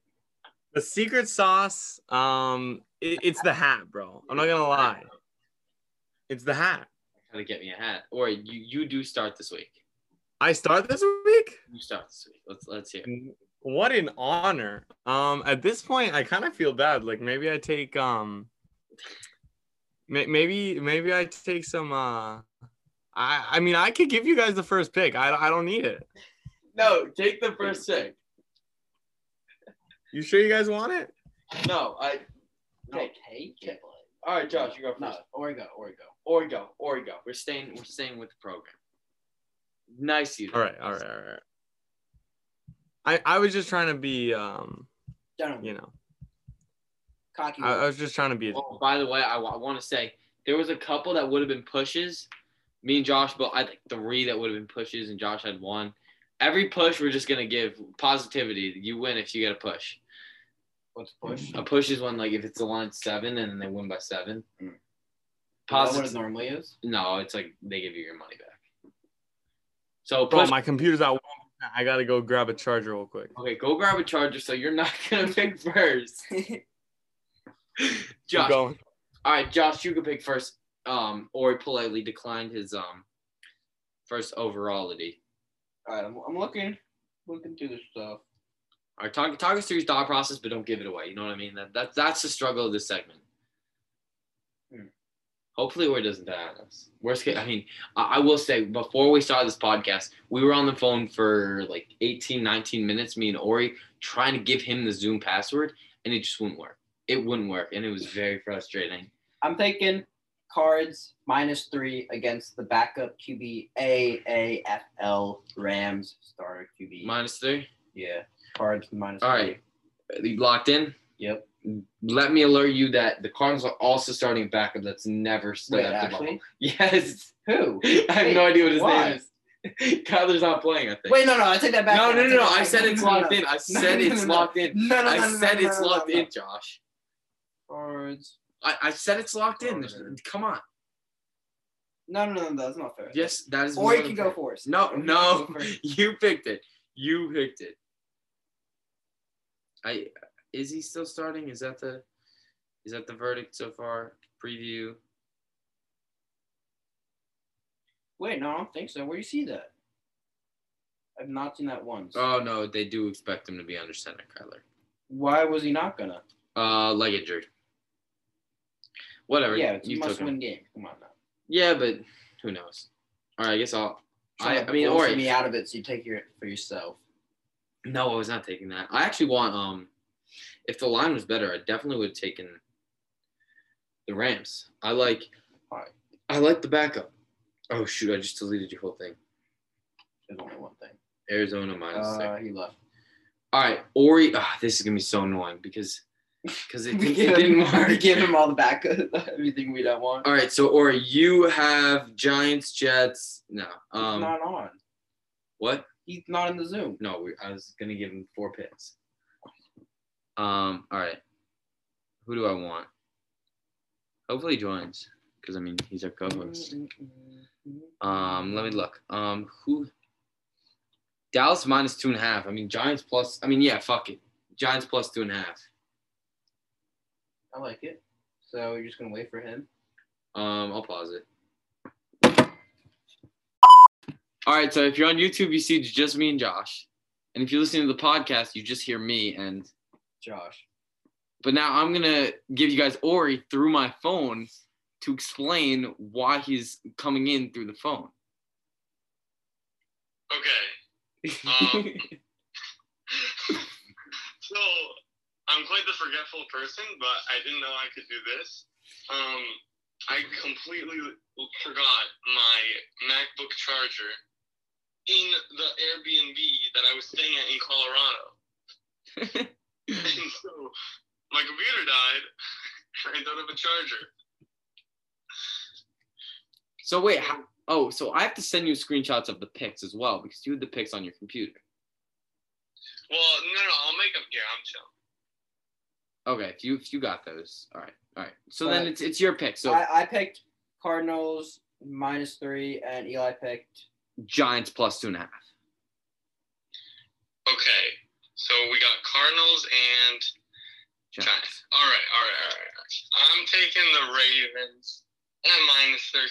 The secret sauce, um, it, it's the hat, bro. I'm not gonna lie. It's the hat. How to get me a hat? Or you, you do start this week. I start this week. You start this week. Let's let's hear. What an honor. Um, at this point, I kind of feel bad. Like maybe I take um, may- maybe maybe I take some. Uh, I I mean I could give you guys the first pick. I I don't need it. No, take the first pick. You sure you guys want it? No, I. No, Okay. take it. All right, Josh, you go No, first. Origo, Origo. Or go, or. We're staying. We're staying with the program. Nice, you. All right, all right, all right. I I was just trying to be um, Gentlemen, you know, cocky. I, I was just trying to be. Oh, by the way, I, want to say there was a couple that would have been pushes. Me and Josh, but I think three that would have been pushes, and Josh had one. Every push, we're just gonna give positivity. You win if you get a push. What's push? A push is when like if it's a line seven and then they win by seven. Mm. Positive. what normally is? No, it's like they give you your money back. So Bro, push. my computer's out. I gotta go grab a charger real quick. okay, go grab a charger. So you're not *laughs* gonna pick first. *laughs* Keep Josh. going. All right, Josh, you can pick first. Um, or he politely declined his um first overallity. All right, I'm, I'm looking, looking through this stuff. All right, talk talk us through your thought process, but don't give it away. You know what I mean? That, that that's the struggle of this segment. Hopefully, Ori doesn't die on us. Worst case, I mean, I, I will say before we started this podcast, we were on the phone for like 18, 19 minutes, me and Ori, trying to give him the Zoom password, and it just wouldn't work. It wouldn't work, and it was very frustrating. I'm taking cards minus three against the backup QB AAFL Rams starter QB. Minus three. yeah, cards minus All three. right, you locked in. Yep. Let me alert you that the Cardinals are also starting backup that's never Wait, stepped the. *laughs* Yes. Who? I have no idea what his Why? name is. *laughs* Kyler's not playing, I think. Wait, no, no, I take that back. no, no, no, no. I said it's locked in. I said it's locked in. No, no, I said it's locked in, Josh. Cards. I, I said it's locked in. Come on. No, no, no, that's not fair. Yes, that is. Or you can go first. No, Or you can no. *laughs* You picked it. You picked it. I is he still starting? Is that the is that the verdict so far? Preview. Wait, no, I don't think so. Where do you see that? I've not seen that once. Oh no, they do expect him to be under center, Kyler. Why was he not gonna? Uh, leg injury. Whatever. Yeah, it's a you must him. win game. Come on now. Yeah, but who knows? All right, I guess I'll. I, I mean, or me out of it, so you take your for yourself. No, I was not taking that. I actually want um, if the line was better, I definitely would have taken the Rams. I like. I like the backup. Oh shoot! I just deleted your whole thing. There's only one thing. Arizona minus Uh, six. he left. All right, Ori. ah, this is gonna be so annoying because because it, *laughs* it didn't him, we work. give him all the backup, *laughs* everything we don't want. All right, so Ori, you have Giants, Jets. No, He's um, not on. what? He's not in the Zoom. No, we, I was gonna give him four picks. Um. All right. Who do I want? Hopefully he joins, because I mean he's our co-host. Um. Let me look. Um. Who? Dallas minus two and a half. I mean Giants plus. I mean yeah. Fuck it. Giants plus two and a half. I like it. So you're just gonna wait for him. Um. I'll pause it. All right. So if you're on YouTube, you see it's just me and Josh, and if you're listening to the podcast, you just hear me and Josh. But now I'm gonna give you guys Ori through my phone to explain why he's coming in through the phone. Okay. Um, *laughs* so I'm quite the forgetful person, but I didn't know I could do this. Um, I completely forgot my MacBook charger in the Airbnb that I was staying at in Colorado. *laughs* and *laughs* so my computer died. *laughs* I don't have a charger. So wait, how, oh, so I have to send you screenshots of the pics as well because you had the pics on your computer. Well, no, no, I'll make them here. I'm chill. Okay, if you if you got those, all right, all right. So then it's it's your pick. So I, I picked Cardinals minus three, and Eli picked. Giants plus two and a half. Okay, so we got Cardinals and Giants. Giants. All right, all right, all right. all right. I'm taking the Ravens at minus 13.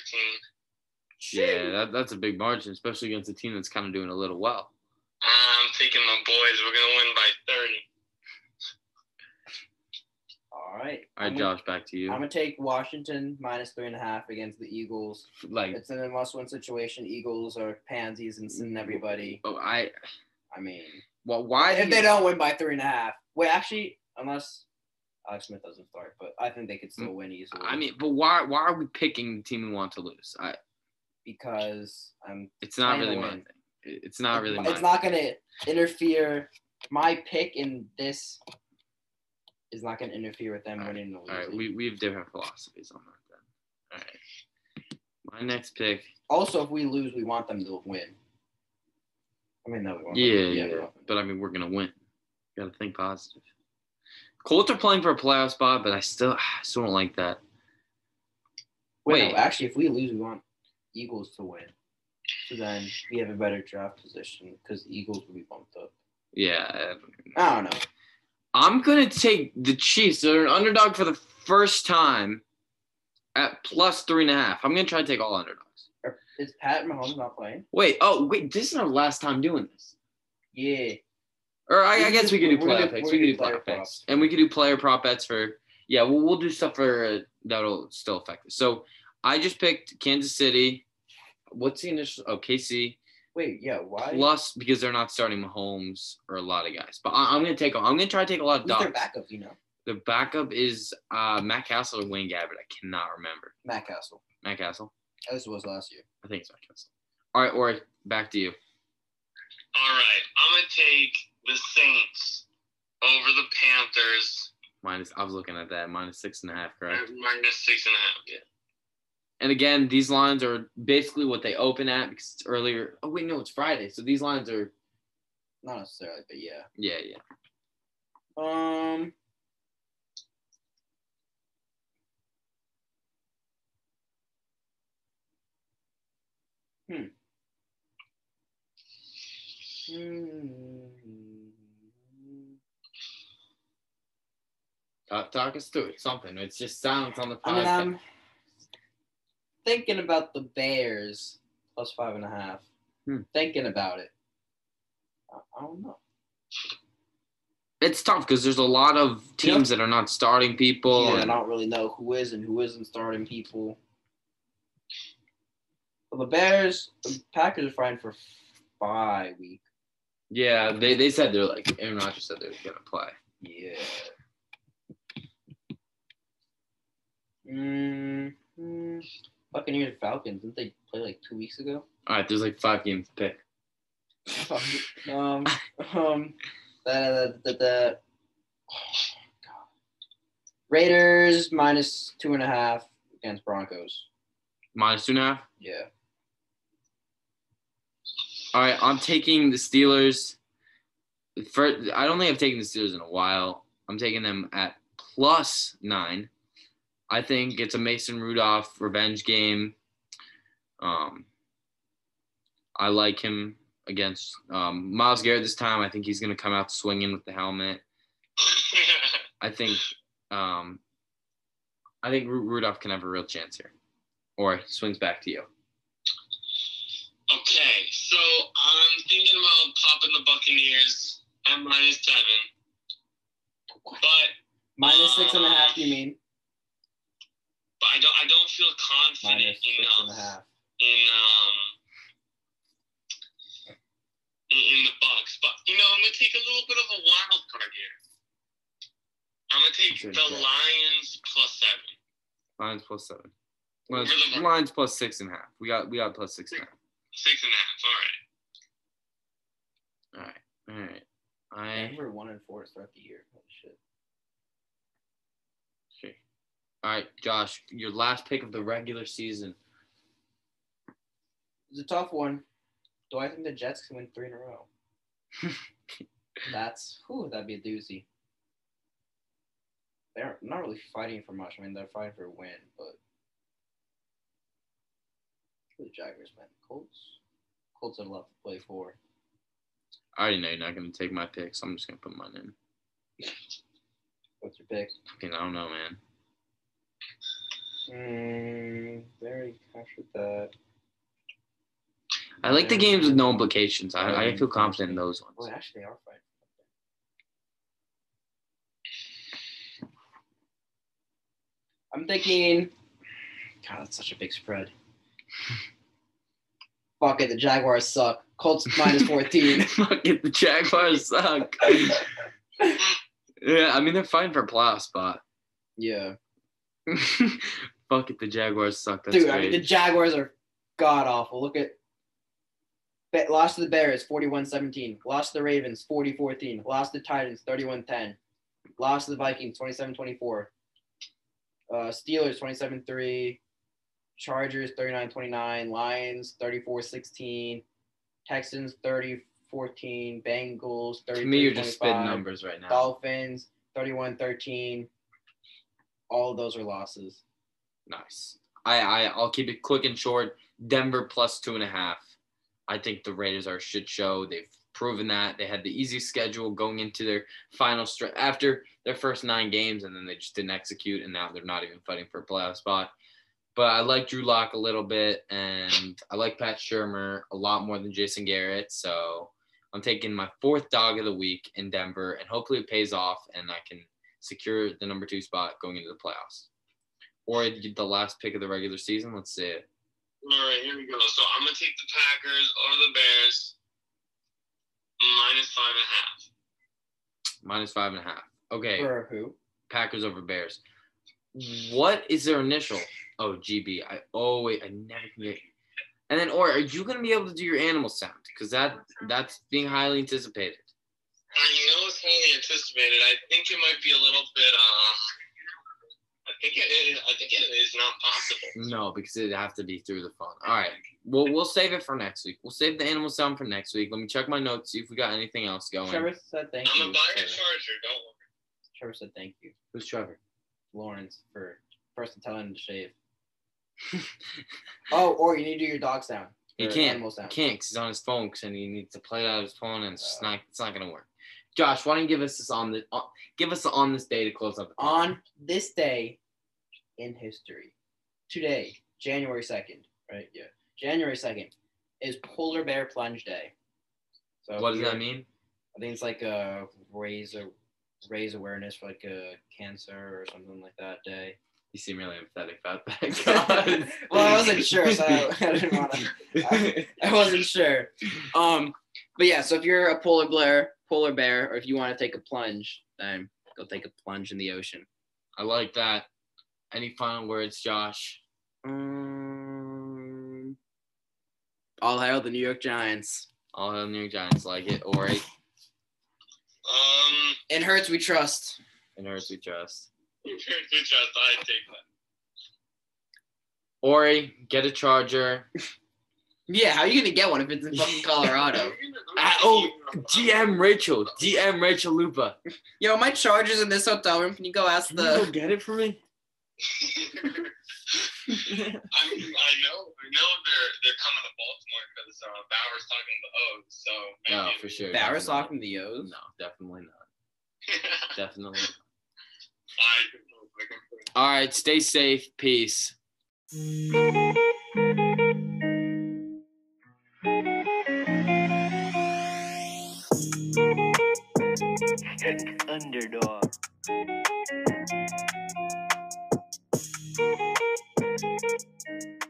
Yeah, that, that's a big margin, especially against a team that's kind of doing a little well. I'm taking my boys. We're gonna win by 30. All right. All right, I'm gonna- Josh, back to you. I'm gonna take Washington minus three and a half against the Eagles. Like, It's in a must-win situation. Eagles are pansies and sending everybody. oh, I I mean, well, why? if they don't win by three and a half, wait, actually, unless Alex Smith doesn't start, but I think they could still mm, win easily. I mean, but why? Why are we picking the team we want to lose? I. because I'm. It's not really my thing. It's not really my. It's not gonna interfere. My pick in this is not gonna interfere with them All right, winning or All right, we we have different philosophies on that then. All right. My next pick. also, if we lose, we want them to win. I mean, no, we Yeah, yeah, we want them to but I mean, we're gonna win. Got to think positive. Colts are playing for a playoff spot, but I still, *sighs* I still don't like that. Wait, Wait. no, actually, if we lose, we want Eagles to win. So then we have a better draft position because Eagles will be bumped up. Yeah, I don't know. I don't know. I'm gonna take the Chiefs. They're an underdog for the first time at plus three and a half. I'm gonna try to take all underdogs. Is Pat Mahomes not playing? Wait, oh wait, this is our last time doing this. Yeah. Or I, I guess we could- could do player gonna- picks. We could do player player picks, and we could do player prop bets for. Yeah, we'll we'll do stuff for uh, that'll still affect us. So I just picked Kansas City. What's the initial? Oh, KC Wait, yeah. Why? plus because they're not starting Mahomes or a lot of guys. But I, I'm gonna take. I'm gonna try to take a lot of Who's their backup? You know, The backup is uh, Matt Cassel or Blaine Gabbert. I cannot remember. Matt Cassel. Matt Cassel. At least it was last year. I think it's Matt Cassel. All right, or back to you. All right, I'm gonna take the Saints over the Panthers Minus. I was looking at that. Minus six and a half, correct? minus six and a half. Yeah. And again, these lines are basically what they open at because it's earlier. Oh wait, no, it's Friday. So these lines are. Not necessarily, but yeah. Yeah, yeah. Um. Hmm. Hmm. Talk, talk us through it. Something. It's just silence on the I mean. I'm thinking about the Bears plus five and a half. Hmm. Thinking about it. I, I don't know. It's tough because there's a lot of teams that are not starting people. yeah, I don't really know who is and who isn't starting people. The Bears, the Packers are fine for bye week. yeah, they, they said they're like Aaron Rodgers said they were gonna play. Yeah. Mm, mm, Buccaneers Falcons didn't they play like two weeks ago? All right, there's like five games to pick. *laughs* um, um, the, the, the, oh, God. Raiders minus two and a half against Broncos. Minus two and a half. Yeah. All right, I'm taking the Steelers. For I don't think I've taken the Steelers in a while. I'm taking them at plus nine. I think it's a Mason Rudolph revenge game. Um, I like him against um, Myles Garrett this time. I think he's going to come out swinging with the helmet. *laughs* I think um, I think Ru- Rudolph can have a real chance here, or he swings back to you. Okay, so I'm thinking about popping the Buccaneers at minus seven, but Minus six and a half, you mean? but I don't I don't feel confident Minus six and a enough half. in um in, in the Bucks. But you know, I'm gonna take a little bit of a wild card here. I'm gonna take the pick. Lions plus seven. Lions plus seven. Lions, Where's the- Lions plus six and a half. We got we got plus six and a half. Six and a half. All right. All right. All right. I Denver one and four throughout the year. Holy shit. okay. All right, Josh, your last pick of the regular season. It's a tough one. Do I think the Jets can win three in a row? *laughs* That's who that'd be a doozy. They're not really fighting for much. I mean, they're fighting for a win, but who the Jaguars win? Colts. Colts have a lot to play for. I already know you're not gonna take my pick, so I'm just gonna put mine in. *laughs* What's your pick? Fucking, I don't know, man. Mm, very cash with that. I like the games with no implications. I, I feel confident in those ones. Well, actually, they are fighting. I'm thinking. God, that's such a big spread. Fuck it, the Jaguars suck. Colts minus 14. *laughs* Fuck it, the Jaguars suck. yeah, I mean they're fighting for a playoff spot. yeah. *laughs* Fuck it, the Jaguars suck. That's Dude, great. I mean, the Jaguars are god awful. Look at. Be- Lost to the Bears 41 17. Lost to the Ravens 40 14. Lost to the Titans 31 10. Lost to the Vikings 27 24. Uh, Steelers 27 3. Chargers 39 29. Lions 34 16. Texans 30 14. Bengals 30 to me, you're just spitting numbers right now. Dolphins 31 13. All of those are losses. Nice. I, I I'll keep it quick and short. Denver plus two and a half. I think the Raiders are a shit show. They've proven that they had the easy schedule going into their final stretch after their first nine games, and then they just didn't execute, and now they're not even fighting for a playoff spot. But I like Drew Lock a little bit, and I like Pat Shurmur a lot more than Jason Garrett. So I'm taking my fourth dog of the week in Denver, and hopefully it pays off, and I can secure the number two spot going into the playoffs. Or the last pick of the regular season. Let's see it. All right, here we go. So I'm gonna take the Packers over the Bears minus five and a half. Minus five and a half. Okay, For who? Packers over Bears. What is their initial? Oh, GB. I oh wait, I never can get. And then, or are you gonna be able to do your animal sound? Because that that's being highly anticipated. I know it's highly anticipated. I think it might be a little bit. Uh, I think it is. I think it is not possible. No, because it'd have to be through the phone. All right. Well, we'll save it for next week. We'll save the animal sound for next week. Let me check my notes, see if we got anything else going. Trevor said thank I'm you. gonna buy a charger. Don't worry. Trevor said thank you. Who's Trevor? Lawrence for first to tell him to shave. *laughs* oh, or you need to do your dog sound. He can't. Animal He sound. can't because he's on his phone because and he needs to play it out his phone and it's just not. It's not gonna work. Josh, why don't you give us this on the uh, give us the on this day to close up. On this day in history, today, January second, right? Yeah, January second is Polar Bear Plunge Day. So What does that mean? I think it's like a raise a raise awareness for like a cancer or something like that day. You seem really empathetic about that. *laughs* Well, I wasn't sure, *laughs* so I, I didn't want to. I wasn't sure. Um, but yeah, so if you're a polar bear, polar bear, or if you want to take a plunge, then go take a plunge in the ocean. I like that. Any final words, Josh? Um, all hail the New York Giants. All hail the New York Giants like it. Or it Um, In Hurts we trust. and Hurts we trust. Good job. I take that. Ori, get a charger. Yeah, how are you gonna get one if it's in fucking Colorado? *laughs* Ah, oh, GM Rachel. GM Rachel Luba. Yo, my charger's in this hotel room. Can you go ask Can you go get it for me? *laughs* I mean, I know, I know they're they're coming to Baltimore because uh, Bauer's talking to the O's. So No, for sure. Bauer's definitely. talking to the O's. No, definitely not. *laughs* Definitely. not. All right, stay safe. Peace. Underdog. Thank you.